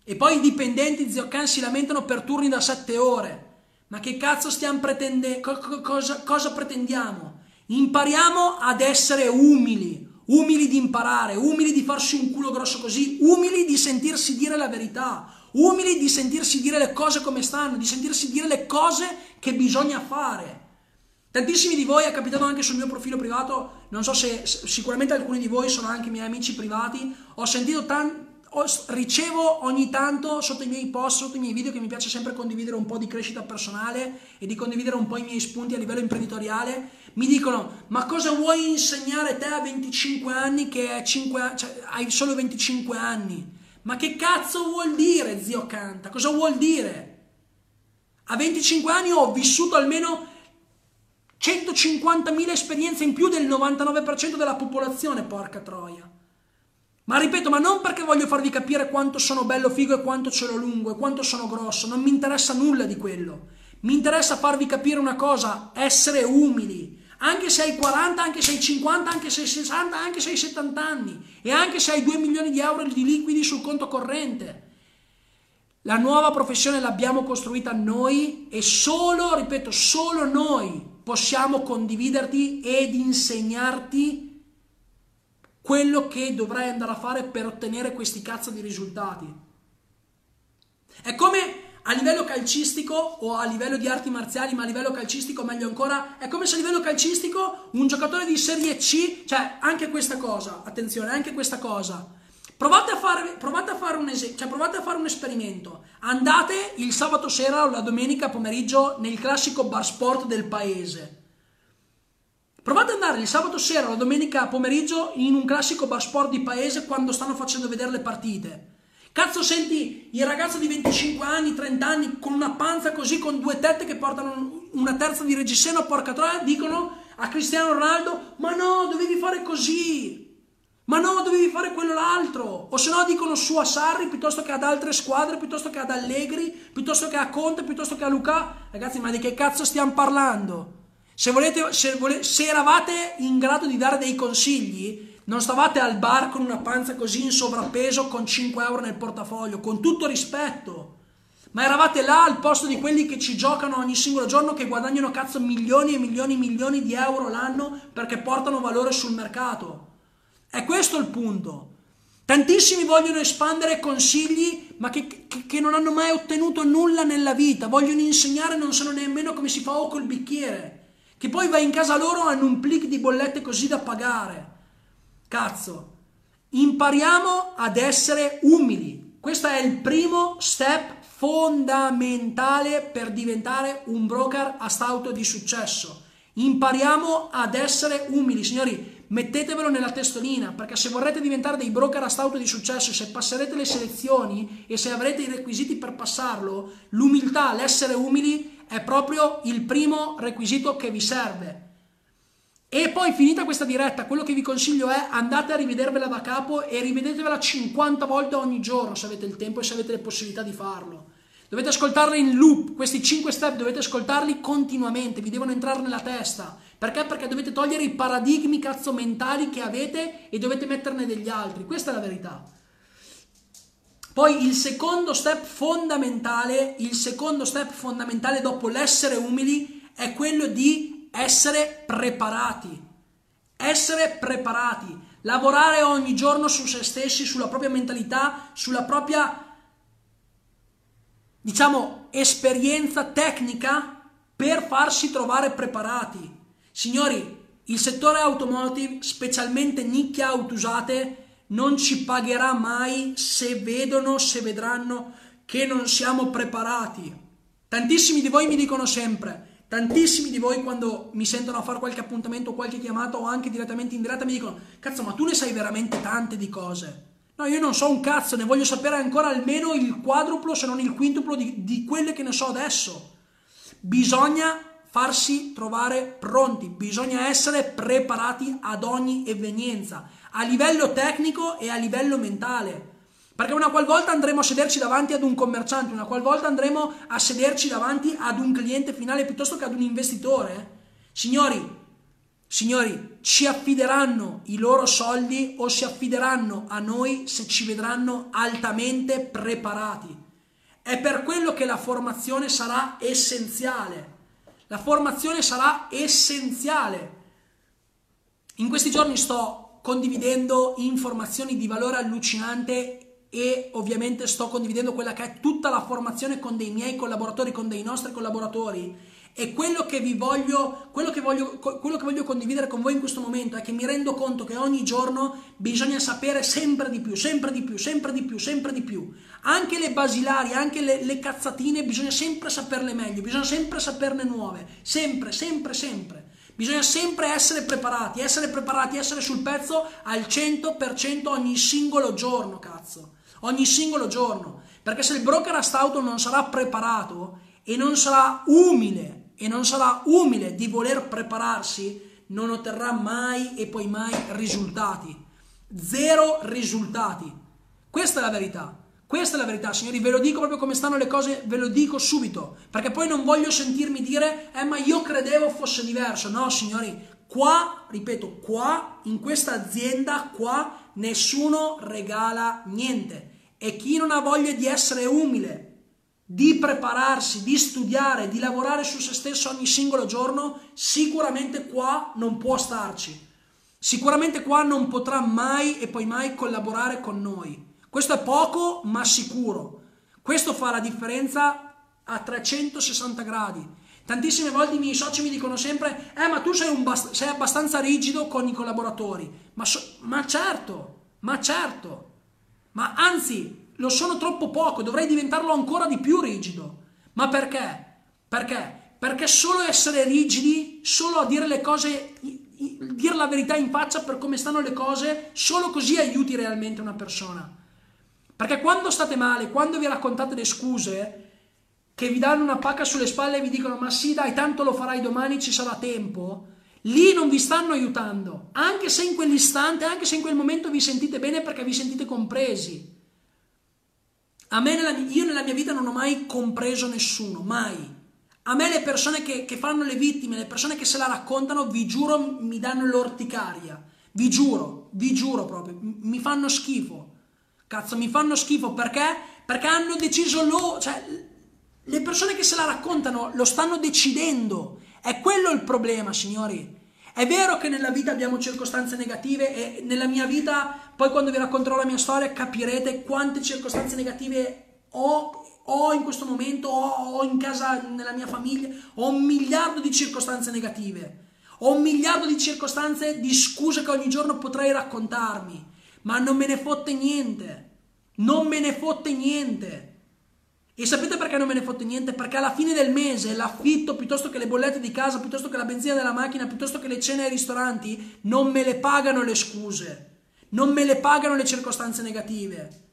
E poi i dipendenti zio Can si lamentano per turni da 7 ore. Ma che cazzo stiamo pretendendo? Co- cosa, cosa pretendiamo? Impariamo ad essere umili, umili di imparare, umili di farsi un culo grosso così, umili di sentirsi dire la verità, umili di sentirsi dire le cose come stanno, di sentirsi dire le cose che bisogna fare. Tantissimi di voi, è capitato anche sul mio profilo privato, non so se sicuramente alcuni di voi sono anche miei amici privati, ho sentito tanti ricevo ogni tanto sotto i miei post, sotto i miei video che mi piace sempre condividere un po' di crescita personale e di condividere un po' i miei spunti a livello imprenditoriale. Mi dicono: Ma cosa vuoi insegnare te a 25 anni che 5, cioè, hai solo 25 anni? Ma che cazzo vuol dire, zio Canta? Cosa vuol dire? A 25 anni ho vissuto almeno 150.000 esperienze in più del 99% della popolazione, porca troia. Ma ripeto, ma non perché voglio farvi capire quanto sono bello figo e quanto ce l'ho lungo e quanto sono grosso, non mi interessa nulla di quello. Mi interessa farvi capire una cosa, essere umili. Anche se hai 40, anche se hai 50, anche se hai 60, anche se hai 70 anni e anche se hai 2 milioni di euro di liquidi sul conto corrente. La nuova professione l'abbiamo costruita noi e solo, ripeto, solo noi possiamo condividerti ed insegnarti quello che dovrai andare a fare per ottenere questi cazzo di risultati. È come a livello calcistico o a livello di arti marziali, ma a livello calcistico meglio ancora, è come se a livello calcistico un giocatore di Serie C, cioè anche questa cosa, attenzione, anche questa cosa. Provate a fare, provate a fare, un, es- cioè provate a fare un esperimento. Andate il sabato sera o la domenica pomeriggio nel classico bar sport del paese Provate ad andare il sabato sera o la domenica pomeriggio in un classico bar sport di paese quando stanno facendo vedere le partite. Cazzo, senti il ragazzo di 25 anni, 30 anni, con una panza così, con due tette che portano una terza di reggiseno, porca troia, dicono a Cristiano Ronaldo, ma no, dovevi fare così. Ma no, dovevi fare quello l'altro. O se no dicono su a Sarri piuttosto che ad altre squadre, piuttosto che ad Allegri, piuttosto che a Conte, piuttosto che a Luca. Ragazzi, ma di che cazzo stiamo parlando? Se, volete, se, vole, se eravate in grado di dare dei consigli, non stavate al bar con una panza così in sovrappeso con 5 euro nel portafoglio, con tutto rispetto. Ma eravate là al posto di quelli che ci giocano ogni singolo giorno, che guadagnano cazzo milioni e milioni e milioni di euro l'anno perché portano valore sul mercato. È questo il punto. Tantissimi vogliono espandere consigli, ma che, che, che, non hanno mai ottenuto nulla nella vita. Vogliono insegnare, non sanno nemmeno come si fa o col bicchiere che poi vai in casa loro hanno un plic di bollette così da pagare. Cazzo, impariamo ad essere umili. Questo è il primo step fondamentale per diventare un broker a stauto di successo. Impariamo ad essere umili, signori. mettetevelo nella testolina, perché se vorrete diventare dei broker a stauto di successo, se passerete le selezioni e se avrete i requisiti per passarlo, l'umiltà, l'essere umili è proprio il primo requisito che vi serve. E poi finita questa diretta, quello che vi consiglio è andate a rivedervela da capo e rivedetevela 50 volte ogni giorno se avete il tempo e se avete le possibilità di farlo. Dovete ascoltarla in loop, questi 5 step dovete ascoltarli continuamente, vi devono entrare nella testa. Perché? Perché dovete togliere i paradigmi cazzo mentali che avete e dovete metterne degli altri. Questa è la verità. Poi il secondo step fondamentale, il secondo step fondamentale dopo l'essere umili è quello di essere preparati. Essere preparati. Lavorare ogni giorno su se stessi, sulla propria mentalità, sulla propria, diciamo, esperienza tecnica per farsi trovare preparati. Signori, il settore automotive, specialmente nicchia autusate, non ci pagherà mai se vedono, se vedranno che non siamo preparati. Tantissimi di voi mi dicono sempre, Tantissimi di voi quando mi sentono a fare qualche appuntamento, qualche chiamata o anche direttamente in diretta mi dicono cazzo ma tu ne sai veramente tante di cose. No, io non so un cazzo, ne voglio sapere ancora almeno il quadruplo se non il quintuplo di, di quelle che ne so adesso. Bisogna farsi trovare pronti, bisogna essere preparati ad ogni evenienza, a livello tecnico e a livello mentale. Perché una qualvolta andremo a sederci davanti ad un commerciante, una qualvolta andremo a sederci davanti ad un cliente finale piuttosto che ad un investitore, signori, signori, ci affideranno i loro soldi o si affideranno a noi se ci vedranno altamente preparati. È per quello che la formazione sarà essenziale. La formazione sarà essenziale. In questi giorni sto condividendo informazioni di valore allucinante e ovviamente sto condividendo quella che è tutta la formazione con dei miei collaboratori, con dei nostri collaboratori e quello che vi voglio, quello che voglio, quello che voglio condividere con voi in questo momento è che mi rendo conto che ogni giorno bisogna sapere sempre di più, sempre di più, sempre di più, sempre di più. Anche le basilari, anche le, le cazzatine, bisogna sempre saperle meglio, bisogna sempre saperne nuove, sempre, sempre, sempre. Bisogna sempre essere preparati, essere preparati, essere sul pezzo al 100% ogni singolo giorno, cazzo ogni singolo giorno. Perché se il broker a stauto non sarà preparato e non sarà umile e non sarà umile di voler prepararsi, non otterrà mai e poi mai risultati. Zero risultati. Questa è la verità. Questa è la verità, signori, ve lo dico proprio come stanno le cose, ve lo dico subito, perché poi non voglio sentirmi dire, eh ma io credevo fosse diverso. No, signori, qua, ripeto, qua, in questa azienda, qua, nessuno regala niente. E chi non ha voglia di essere umile, di prepararsi, di studiare, di lavorare su se stesso ogni singolo giorno, sicuramente qua non può starci. Sicuramente qua non potrà mai e poi mai collaborare con noi. Questo è poco, ma sicuro. Questo fa la differenza a 360 gradi. Tantissime volte i miei soci mi dicono sempre: Eh, ma tu sei, bast- sei abbastanza rigido con i collaboratori. Ma, so- ma certo, ma certo ma anzi lo sono troppo poco, dovrei diventarlo ancora di più rigido. Ma perché? Perché? Perché solo essere rigidi, solo a dire le cose, dire la verità in faccia per come stanno le cose, solo così aiuti realmente una persona. Perché quando state male, quando vi raccontate le scuse, che vi danno una pacca sulle spalle e vi dicono ma sì dai tanto lo farai domani ci sarà tempo lì non vi stanno aiutando, anche se in quell'istante, anche se in quel momento vi sentite bene perché vi sentite compresi. A me nella, io nella mia vita non ho mai compreso nessuno, mai. A me le persone che, che fanno le vittime, le persone che se la raccontano, vi giuro, mi danno l'orticaria. Vi giuro, vi giuro proprio, mi fanno schifo. Cazzo, mi fanno schifo perché? Perché hanno deciso loro, cioè le persone che se la raccontano lo stanno decidendo è quello il problema, signori. È vero che nella vita abbiamo circostanze negative e nella mia vita, poi quando vi racconterò la mia storia, capirete quante circostanze negative ho, ho in questo momento, ho, ho in casa, nella mia famiglia, ho un miliardo di circostanze negative. Ho un miliardo di circostanze di scuse che ogni giorno potrei raccontarmi, ma non me ne fotte niente. Non me ne fotte niente. E sapete perché non me ne fotte niente? Perché alla fine del mese l'affitto, piuttosto che le bollette di casa, piuttosto che la benzina della macchina, piuttosto che le cene ai ristoranti, non me le pagano le scuse, non me le pagano le circostanze negative.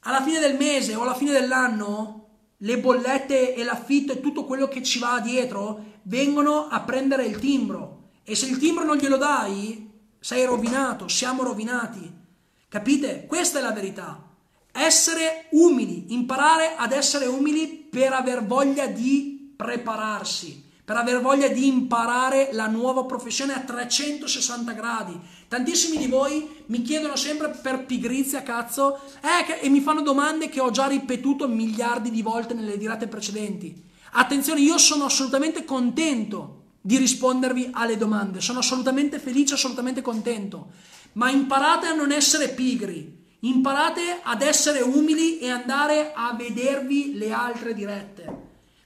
Alla fine del mese o alla fine dell'anno, le bollette e l'affitto e tutto quello che ci va dietro vengono a prendere il timbro. E se il timbro non glielo dai, sei rovinato, siamo rovinati. Capite? Questa è la verità. Essere umili, imparare ad essere umili per aver voglia di prepararsi, per aver voglia di imparare la nuova professione a 360 gradi. Tantissimi di voi mi chiedono sempre per pigrizia, cazzo, eh, e mi fanno domande che ho già ripetuto miliardi di volte nelle dirette precedenti. Attenzione, io sono assolutamente contento di rispondervi alle domande, sono assolutamente felice, assolutamente contento, ma imparate a non essere pigri Imparate ad essere umili e andare a vedervi le altre dirette.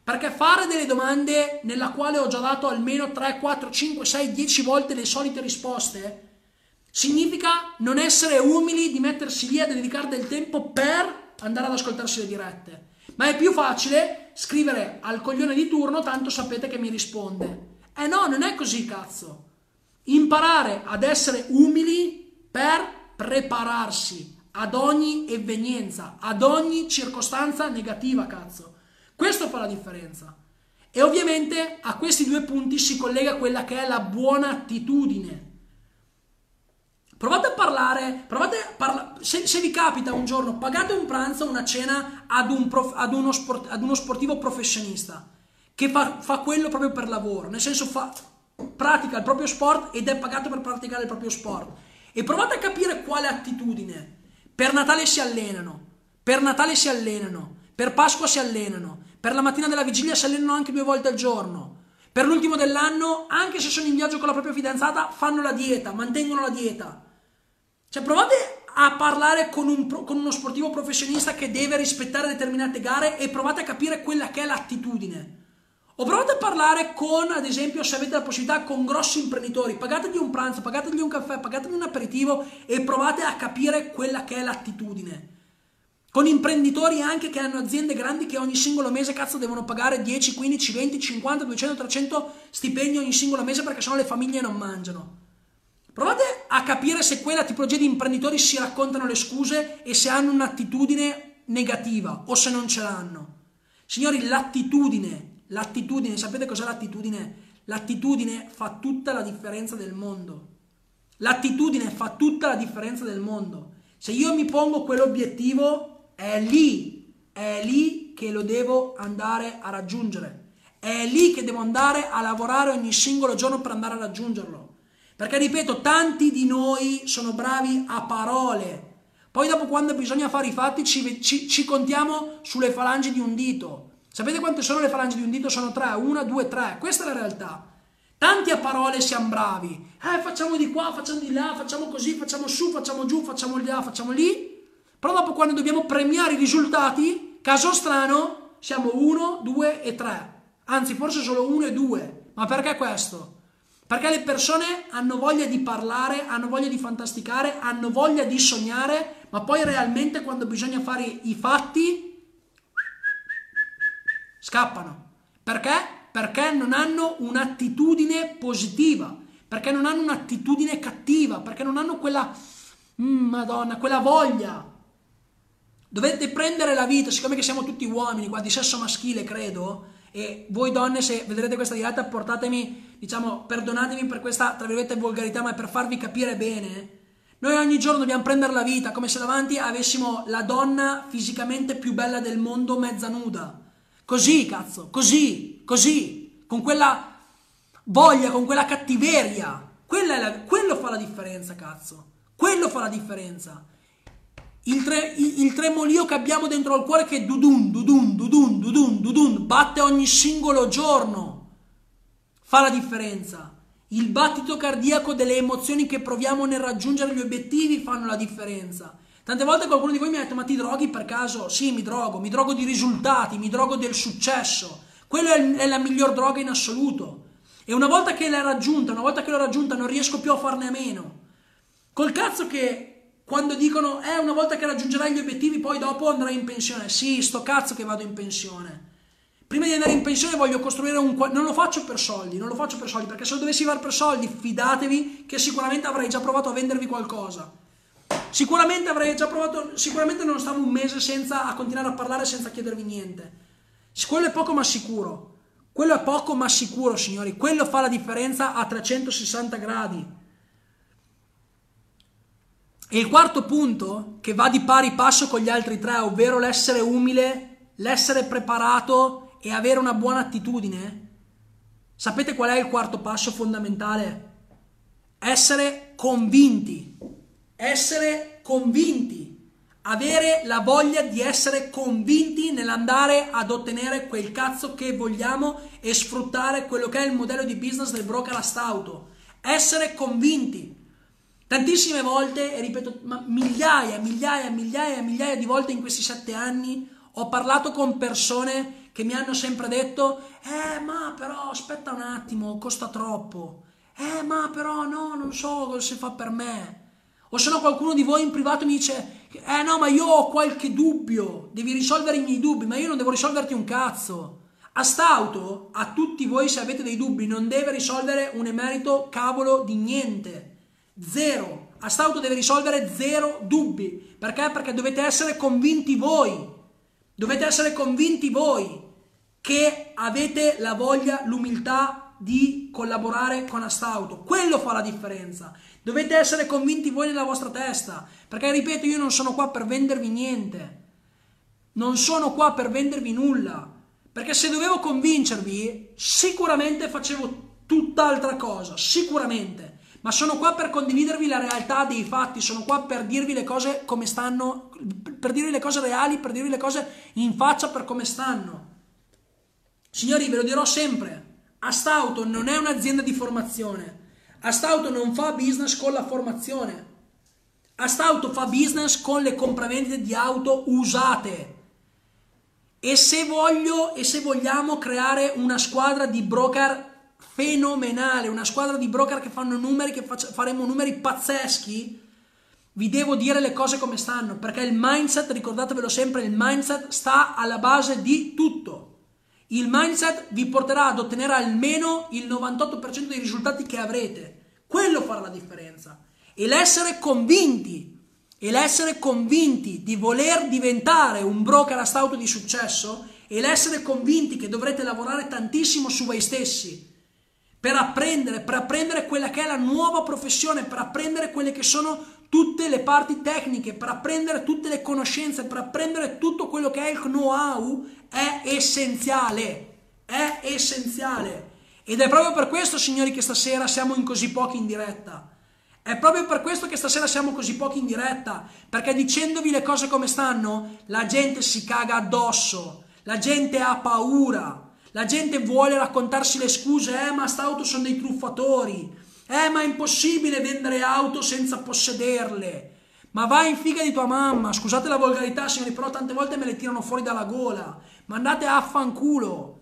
Perché fare delle domande nella quale ho già dato almeno 3, 4, 5, 6, 10 volte le solite risposte significa non essere umili di mettersi lì a dedicare del tempo per andare ad ascoltarsi le dirette. Ma è più facile scrivere al coglione di turno, tanto sapete che mi risponde. Eh no, non è così, cazzo. Imparare ad essere umili per prepararsi ad ogni evenienza, ad ogni circostanza negativa, cazzo. Questo fa la differenza. E ovviamente a questi due punti si collega quella che è la buona attitudine. Provate a parlare, provate a parla- se, se, vi capita un giorno, pagate un pranzo, una cena ad, un prof, ad, uno, sport, ad uno, sportivo professionista che fa, fa, quello proprio per lavoro, nel senso fa, pratica il proprio sport ed è pagato per praticare il proprio sport. E provate a capire quale attitudine per Natale si allenano, per Natale si allenano, per Pasqua si allenano, per la mattina della vigilia si allenano anche due volte al giorno. Per l'ultimo dell'anno, anche se sono in viaggio con la propria fidanzata, fanno la dieta, mantengono la dieta. Cioè, provate a parlare con, un, con uno sportivo professionista che deve rispettare determinate gare e provate a capire quella che è l'attitudine. O provate a parlare con, ad esempio, se avete la possibilità, con grossi imprenditori, pagategli un pranzo, pagategli un caffè, pagategli un aperitivo e provate a capire quella che è l'attitudine. Con imprenditori anche che hanno aziende grandi che ogni singolo mese cazzo devono pagare 10, 15, 20, 50, 200, 300 stipendi ogni singolo mese perché sennò le famiglie non mangiano. Provate a capire se quella tipologia di imprenditori si raccontano le scuse e se hanno un'attitudine negativa o se non ce l'hanno. Signori, l'attitudine L'attitudine, sapete cos'è l'attitudine? L'attitudine fa tutta la differenza del mondo. L'attitudine fa tutta la differenza del mondo. Se io mi pongo quell'obiettivo, è lì, è lì che lo devo andare a raggiungere. È lì che devo andare a lavorare ogni singolo giorno per andare a raggiungerlo. Perché ripeto, tanti di noi sono bravi a parole. Poi dopo quando bisogna fare i fatti ci, ci, ci contiamo sulle falangi di un dito. Sapete quante sono le falangi di un dito? Sono tre, una, due, tre. Questa è la realtà. Tanti a parole siamo bravi. Eh, facciamo di qua, facciamo di là, facciamo così, facciamo su, facciamo giù, facciamo là, facciamo lì. Però dopo quando dobbiamo premiare i risultati, caso strano, siamo uno, due e tre. Anzi, forse solo uno e due. Ma perché questo? Perché le persone hanno voglia di parlare, hanno voglia di fantasticare, hanno voglia di sognare, ma poi realmente quando bisogna fare i fatti scappano. Perché? Perché non hanno un'attitudine positiva, perché non hanno un'attitudine cattiva, perché non hanno quella, mm, madonna, quella voglia. Dovete prendere la vita, siccome che siamo tutti uomini, qua di sesso maschile credo, e voi donne se vedrete questa diretta portatemi, diciamo, perdonatemi per questa, tra virgolette, volgarità, ma per farvi capire bene, noi ogni giorno dobbiamo prendere la vita come se davanti avessimo la donna fisicamente più bella del mondo mezza nuda. Così, cazzo, così, così, con quella voglia, con quella cattiveria. Quella la, quello fa la differenza, cazzo. Quello fa la differenza. Il, tre, il, il, tremolio che abbiamo dentro al cuore che dudun, dudun, dudun, dudun, dudun, batte ogni singolo giorno. Fa la differenza. Il battito cardiaco delle emozioni che proviamo nel raggiungere gli obiettivi fanno la differenza. Tante volte qualcuno di voi mi ha detto: Ma ti droghi per caso? Sì, mi drogo, mi drogo di risultati, mi drogo del successo. Quella è la miglior droga in assoluto. E una volta che l'hai raggiunta, una volta che l'ho raggiunta, non riesco più a farne a meno. Col cazzo che quando dicono, eh, una volta che raggiungerai gli obiettivi, poi dopo andrai in pensione. Sì, sto cazzo che vado in pensione. Prima di andare in pensione voglio costruire un... Non lo faccio per soldi, non lo faccio per soldi, perché se lo dovessi fare per soldi, fidatevi che sicuramente avrei già provato a vendervi qualcosa. Sicuramente avrei già provato, sicuramente non stavo un mese senza, a continuare a parlare senza chiedervi niente. Quello è poco ma sicuro. Quello è poco ma sicuro, signori. Quello fa la differenza a 360 gradi. E il quarto punto, che va di pari passo con gli altri tre, ovvero l'essere umile, l'essere preparato e avere una buona attitudine. Sapete qual è il quarto passo fondamentale? Essere convinti. Essere convinti. Avere la voglia di essere convinti nell'andare ad ottenere quel cazzo che vogliamo e sfruttare quello che è il modello di business del broker a stauto. Essere convinti. Tantissime volte, e ripeto, migliaia, migliaia, migliaia, migliaia di volte in questi sette anni ho parlato con persone che mi hanno sempre detto, eh ma però aspetta un attimo, costa troppo. Eh ma però no, non so si fa per me. O se no qualcuno di voi in privato mi dice, eh no ma io ho qualche dubbio, devi risolvere i miei dubbi, ma io non devo risolverti un cazzo. A st'auto, a tutti voi se avete dei dubbi, non deve risolvere un emerito cavolo di niente. Zero. A st'auto deve risolvere zero dubbi. Perché? Perché dovete essere convinti voi. Dovete essere convinti voi che avete la voglia, l'umiltà di collaborare con Astauto. Quello fa la differenza. Dovete essere convinti voi nella vostra testa. Perché, ripeto, io non sono qua per vendervi niente. Non sono qua per vendervi nulla. Perché se dovevo convincervi, sicuramente facevo tutt'altra cosa. Sicuramente ma sono qua per condividervi la realtà dei fatti, sono qua per dirvi le cose come stanno, per dirvi le cose reali, per dirvi le cose in faccia per come stanno. Signori, ve lo dirò sempre, Astauto non è un'azienda di formazione, Astauto non fa business con la formazione, Astauto fa business con le compravendite di auto usate. E se voglio e se vogliamo creare una squadra di broker fenomenale, una squadra di broker che fanno numeri, che faccia, faremo numeri pazzeschi, vi devo dire le cose come stanno, perché il mindset, ricordatevelo sempre, il mindset sta alla base di tutto. Il mindset vi porterà ad ottenere almeno il 98% dei risultati che avrete. Quello farà la differenza. E l'essere convinti, e l'essere convinti di voler diventare un broker a stauto di successo, e l'essere convinti che dovrete lavorare tantissimo su voi stessi, per apprendere, per apprendere quella che è la nuova professione, per apprendere quelle che sono tutte le parti tecniche, per apprendere tutte le conoscenze, per apprendere tutto quello che è il know-how, è essenziale. È essenziale. Ed è proprio per questo, signori, che stasera siamo in così pochi in diretta. È proprio per questo che stasera siamo così pochi in diretta, perché dicendovi le cose come stanno, la gente si caga addosso, la gente ha paura, la gente vuole raccontarsi le scuse, eh ma auto sono dei truffatori, eh ma è impossibile vendere auto senza possederle. Ma vai in figa di tua mamma, scusate la volgarità signori, però tante volte me le tirano fuori dalla gola. Mandate a fanculo.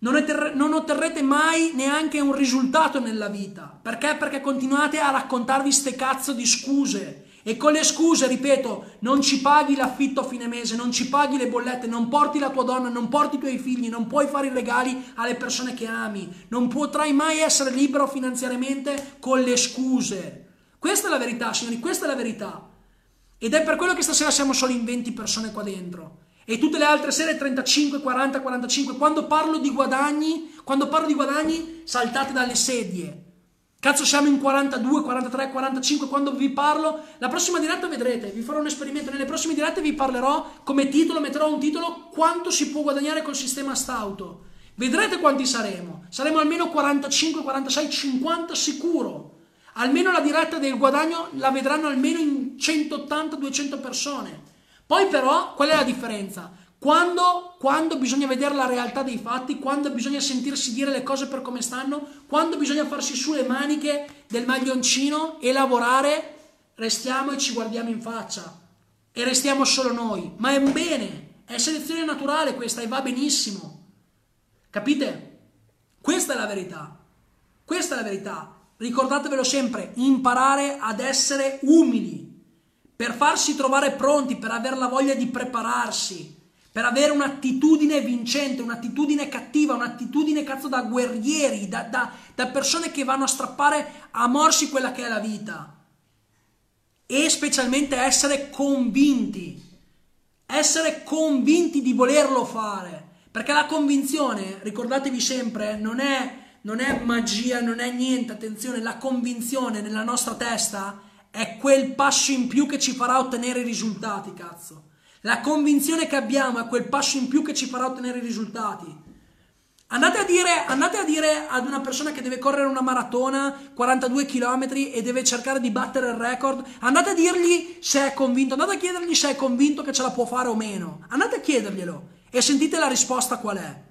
Non, otterre- non otterrete mai neanche un risultato nella vita. Perché? Perché continuate a raccontarvi ste cazzo di scuse e con le scuse, ripeto, non ci paghi l'affitto a fine mese, non ci paghi le bollette, non porti la tua donna, non porti i tuoi figli, non puoi fare i regali alle persone che ami, non potrai mai essere libero finanziariamente con le scuse. Questa è la verità, signori, questa è la verità. Ed è per quello che stasera siamo solo in 20 persone qua dentro. E tutte le altre sere 35, 40, 45. Quando parlo di guadagni, quando parlo di guadagni, saltate dalle sedie Cazzo siamo in 42, 43, 45 quando vi parlo. La prossima diretta vedrete, vi farò un esperimento. Nelle prossime dirette vi parlerò come titolo, metterò un titolo quanto si può guadagnare col sistema stauto. Vedrete quanti saremo. Saremo almeno 45, 46, 50 sicuro. Almeno la diretta del guadagno la vedranno almeno in 180, 200 persone. Poi però, qual è la differenza? Quando, quando, bisogna vedere la realtà dei fatti, quando bisogna sentirsi dire le cose per come stanno, quando bisogna farsi su le maniche del maglioncino e lavorare, restiamo e ci guardiamo in faccia. E restiamo solo noi. Ma è un bene, è selezione naturale questa e va benissimo. Capite? Questa è la verità. Questa è la verità. Ricordatevelo sempre, imparare ad essere umili. per farsi trovare pronti, per avere la voglia di prepararsi, per avere un'attitudine vincente, un'attitudine cattiva, un'attitudine cazzo da guerrieri, da, da, da persone che vanno a strappare a morsi quella che è la vita. E specialmente essere convinti, essere convinti di volerlo fare. Perché la convinzione, ricordatevi sempre, non è, non è magia, non è niente, attenzione, la convinzione nella nostra testa è quel passo in più che ci farà ottenere i risultati, cazzo. La convinzione che abbiamo è quel passo in più che ci farà ottenere i risultati. Andate a, dire, andate a dire ad una persona che deve correre una maratona, 42 km e deve cercare di battere il record, andate a dirgli se è convinto, andate a chiedergli se è convinto che ce la può fare o meno. Andate a chiederglielo e sentite la risposta qual è.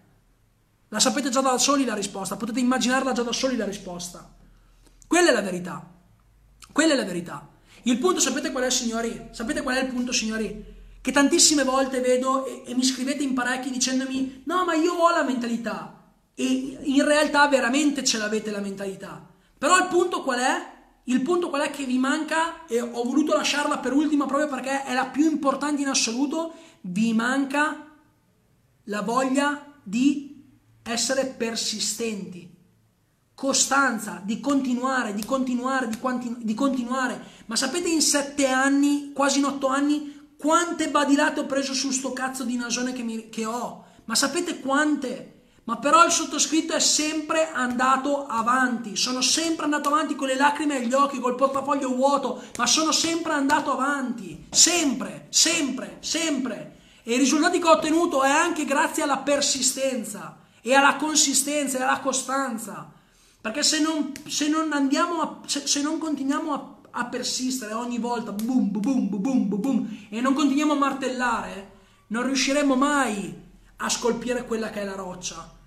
La sapete già da soli la risposta, potete immaginarla già da soli la risposta. Quella è la verità. Quella è la verità. Il punto, sapete qual è, signori? Sapete qual è il punto, signori? Che tantissime volte vedo e, e mi scrivete in parecchi dicendomi no ma io ho la mentalità e in realtà veramente ce l'avete la mentalità. Però il punto qual è? Il punto qual è che vi manca, e ho voluto lasciarla per ultima proprio perché è la più importante in assoluto, vi manca la voglia di essere persistenti, costanza, di continuare, di continuare, di, quanti, di continuare. Ma sapete in sette anni, quasi in otto anni, quante badilate ho preso su sto cazzo di nasone che, mi, che ho? Ma sapete quante? Ma però il sottoscritto è sempre andato avanti, sono sempre andato avanti con le lacrime agli occhi, col portafoglio vuoto, ma sono sempre andato avanti, sempre, sempre, sempre. E i risultati che ho ottenuto è anche grazie alla persistenza e alla consistenza e alla costanza. Perché se non, se non andiamo a, se, se non continuiamo a a persistere ogni volta, boom, boom, boom, boom, boom, e non continuiamo a martellare, non riusciremo mai a scolpire quella che è la roccia.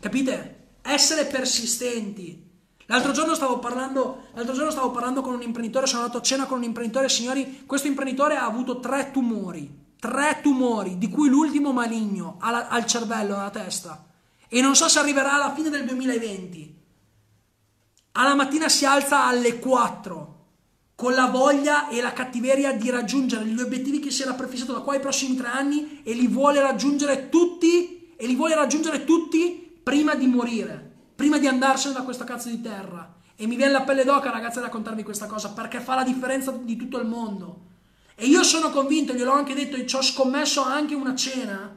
Capite? Essere persistenti. L'altro giorno stavo parlando, l'altro giorno stavo parlando con un imprenditore, sono andato a cena con un imprenditore, signori, questo imprenditore ha avuto tre tumori, tre tumori, di cui l'ultimo maligno al, al cervello, alla testa. E non so se arriverà alla fine del 2020. Alla mattina si alza alle 4 con la voglia e la cattiveria di raggiungere gli obiettivi che si era prefissato da qua ai prossimi tre anni e li vuole raggiungere tutti e li vuole raggiungere tutti prima di morire, prima di andarsene da questa cazzo di terra. E mi viene la pelle d'oca, ragazzi, a raccontarvi questa cosa perché fa la differenza di tutto il mondo. E io sono convinto, gliel'ho anche detto e ci ho scommesso anche una cena,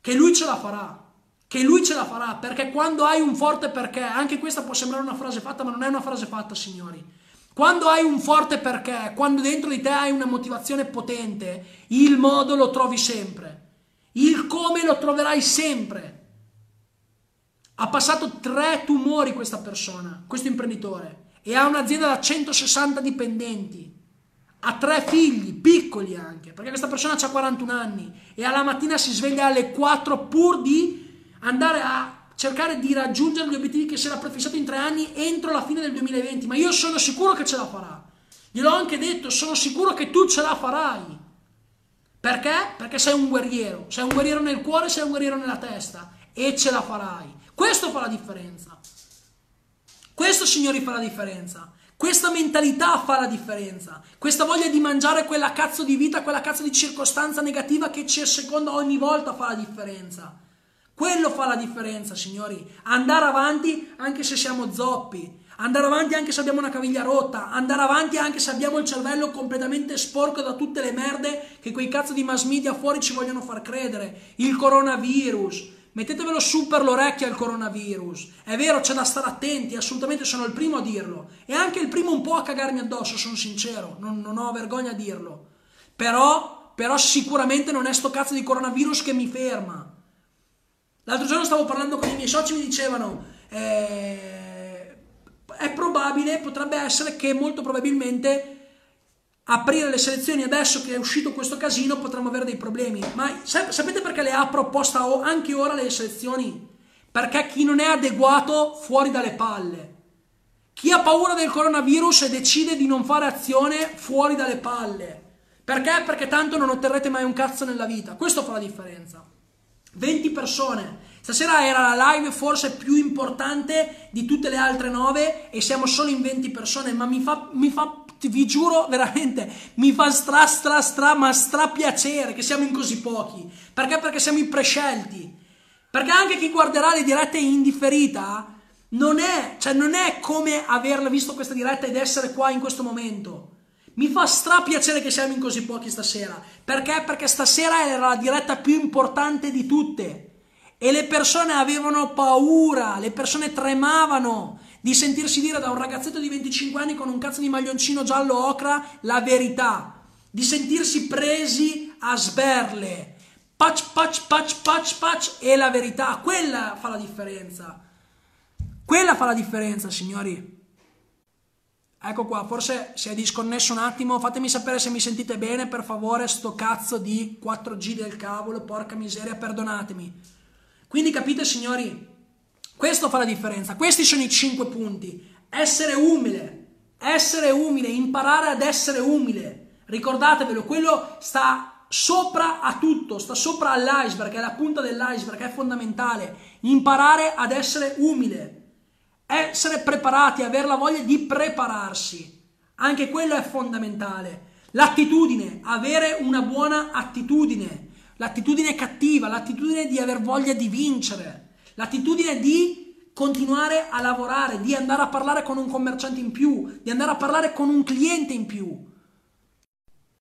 che lui ce la farà che lui ce la farà, perché quando hai un forte perché, anche questa può sembrare una frase fatta, ma non è una frase fatta, signori. Quando hai un forte perché, quando dentro di te hai una motivazione potente, il modo lo trovi sempre. Il come lo troverai sempre. Ha passato tre tumori questa persona, questo imprenditore, e ha un'azienda da 160 dipendenti. Ha tre figli, piccoli anche, perché questa persona ha 41 anni e alla mattina si sveglia alle 4 pur di andare a cercare di raggiungere gli obiettivi che si era prefissato in tre anni entro la fine del 2020, ma io sono sicuro che ce la farà. Gliel'ho anche detto, sono sicuro che tu ce la farai. Perché? Perché sei un guerriero, sei un guerriero nel cuore, sei un guerriero nella testa e ce la farai. Questo fa la differenza. Questo, signori, fa la differenza. Questa mentalità fa la differenza. Questa voglia di mangiare quella cazzo di vita, quella cazzo di circostanza negativa che ci asseconda ogni volta fa la differenza. Quello fa la differenza, signori. Andare avanti anche se siamo zoppi. Andare avanti anche se abbiamo una caviglia rotta. Andare avanti anche se abbiamo il cervello completamente sporco da tutte le merde che quei cazzo di mass media fuori ci vogliono far credere. Il coronavirus. Mettetevelo su per l'orecchio al coronavirus. È vero, c'è da stare attenti, assolutamente sono il primo a dirlo. E anche il primo un po' a cagarmi addosso, sono sincero. Non, non ho vergogna a dirlo. Però, però sicuramente non è sto cazzo di coronavirus che mi ferma. L'altro giorno stavo parlando con i miei soci, mi dicevano, eh, è probabile, potrebbe essere che molto probabilmente aprire le selezioni adesso che è uscito questo casino potremmo avere dei problemi. Ma sapete perché le ha proposta anche ora le selezioni? Perché chi non è adeguato fuori dalle palle. Chi ha paura del coronavirus e decide di non fare azione fuori dalle palle. Perché? Perché tanto non otterrete mai un cazzo nella vita. Questo fa la differenza. 20 persone. Stasera era la live forse più importante di tutte le altre 9 e siamo solo in 20 persone, ma mi fa, mi fa vi giuro veramente, mi fa stra stra stra ma stra piacere che siamo in così pochi. Perché? Perché siamo i prescelti. Perché anche chi guarderà le dirette in differita non è, cioè non è come averla visto questa diretta ed essere qua in questo momento. Mi fa stra piacere che siamo in così pochi stasera. Perché? Perché stasera era la diretta più importante di tutte. E le persone avevano paura, le persone tremavano di sentirsi dire da un ragazzetto di 25 anni con un cazzo di maglioncino giallo ocra la verità, di sentirsi presi a sberle. Patch, patch, patch, patch, patch e la verità. Quella fa la differenza. Quella fa la differenza, signori. Ecco qua, forse si è disconnesso un attimo, fatemi sapere se mi sentite bene, per favore, sto cazzo di 4G del cavolo, porca miseria, perdonatemi. Quindi capite signori, questo fa la differenza, questi sono i cinque punti. Essere umile, essere umile, imparare ad essere umile. Ricordatevelo, quello sta sopra a tutto, sta sopra all'iceberg, è la punta dell'iceberg, è fondamentale. Imparare ad essere umile, essere preparati, avere la voglia di prepararsi. Anche quello è fondamentale. L'attitudine, avere una buona attitudine l'attitudine cattiva, l'attitudine di aver voglia di vincere, l'attitudine di continuare a lavorare, di andare a parlare con un commerciante in più, di andare a parlare con un cliente in più.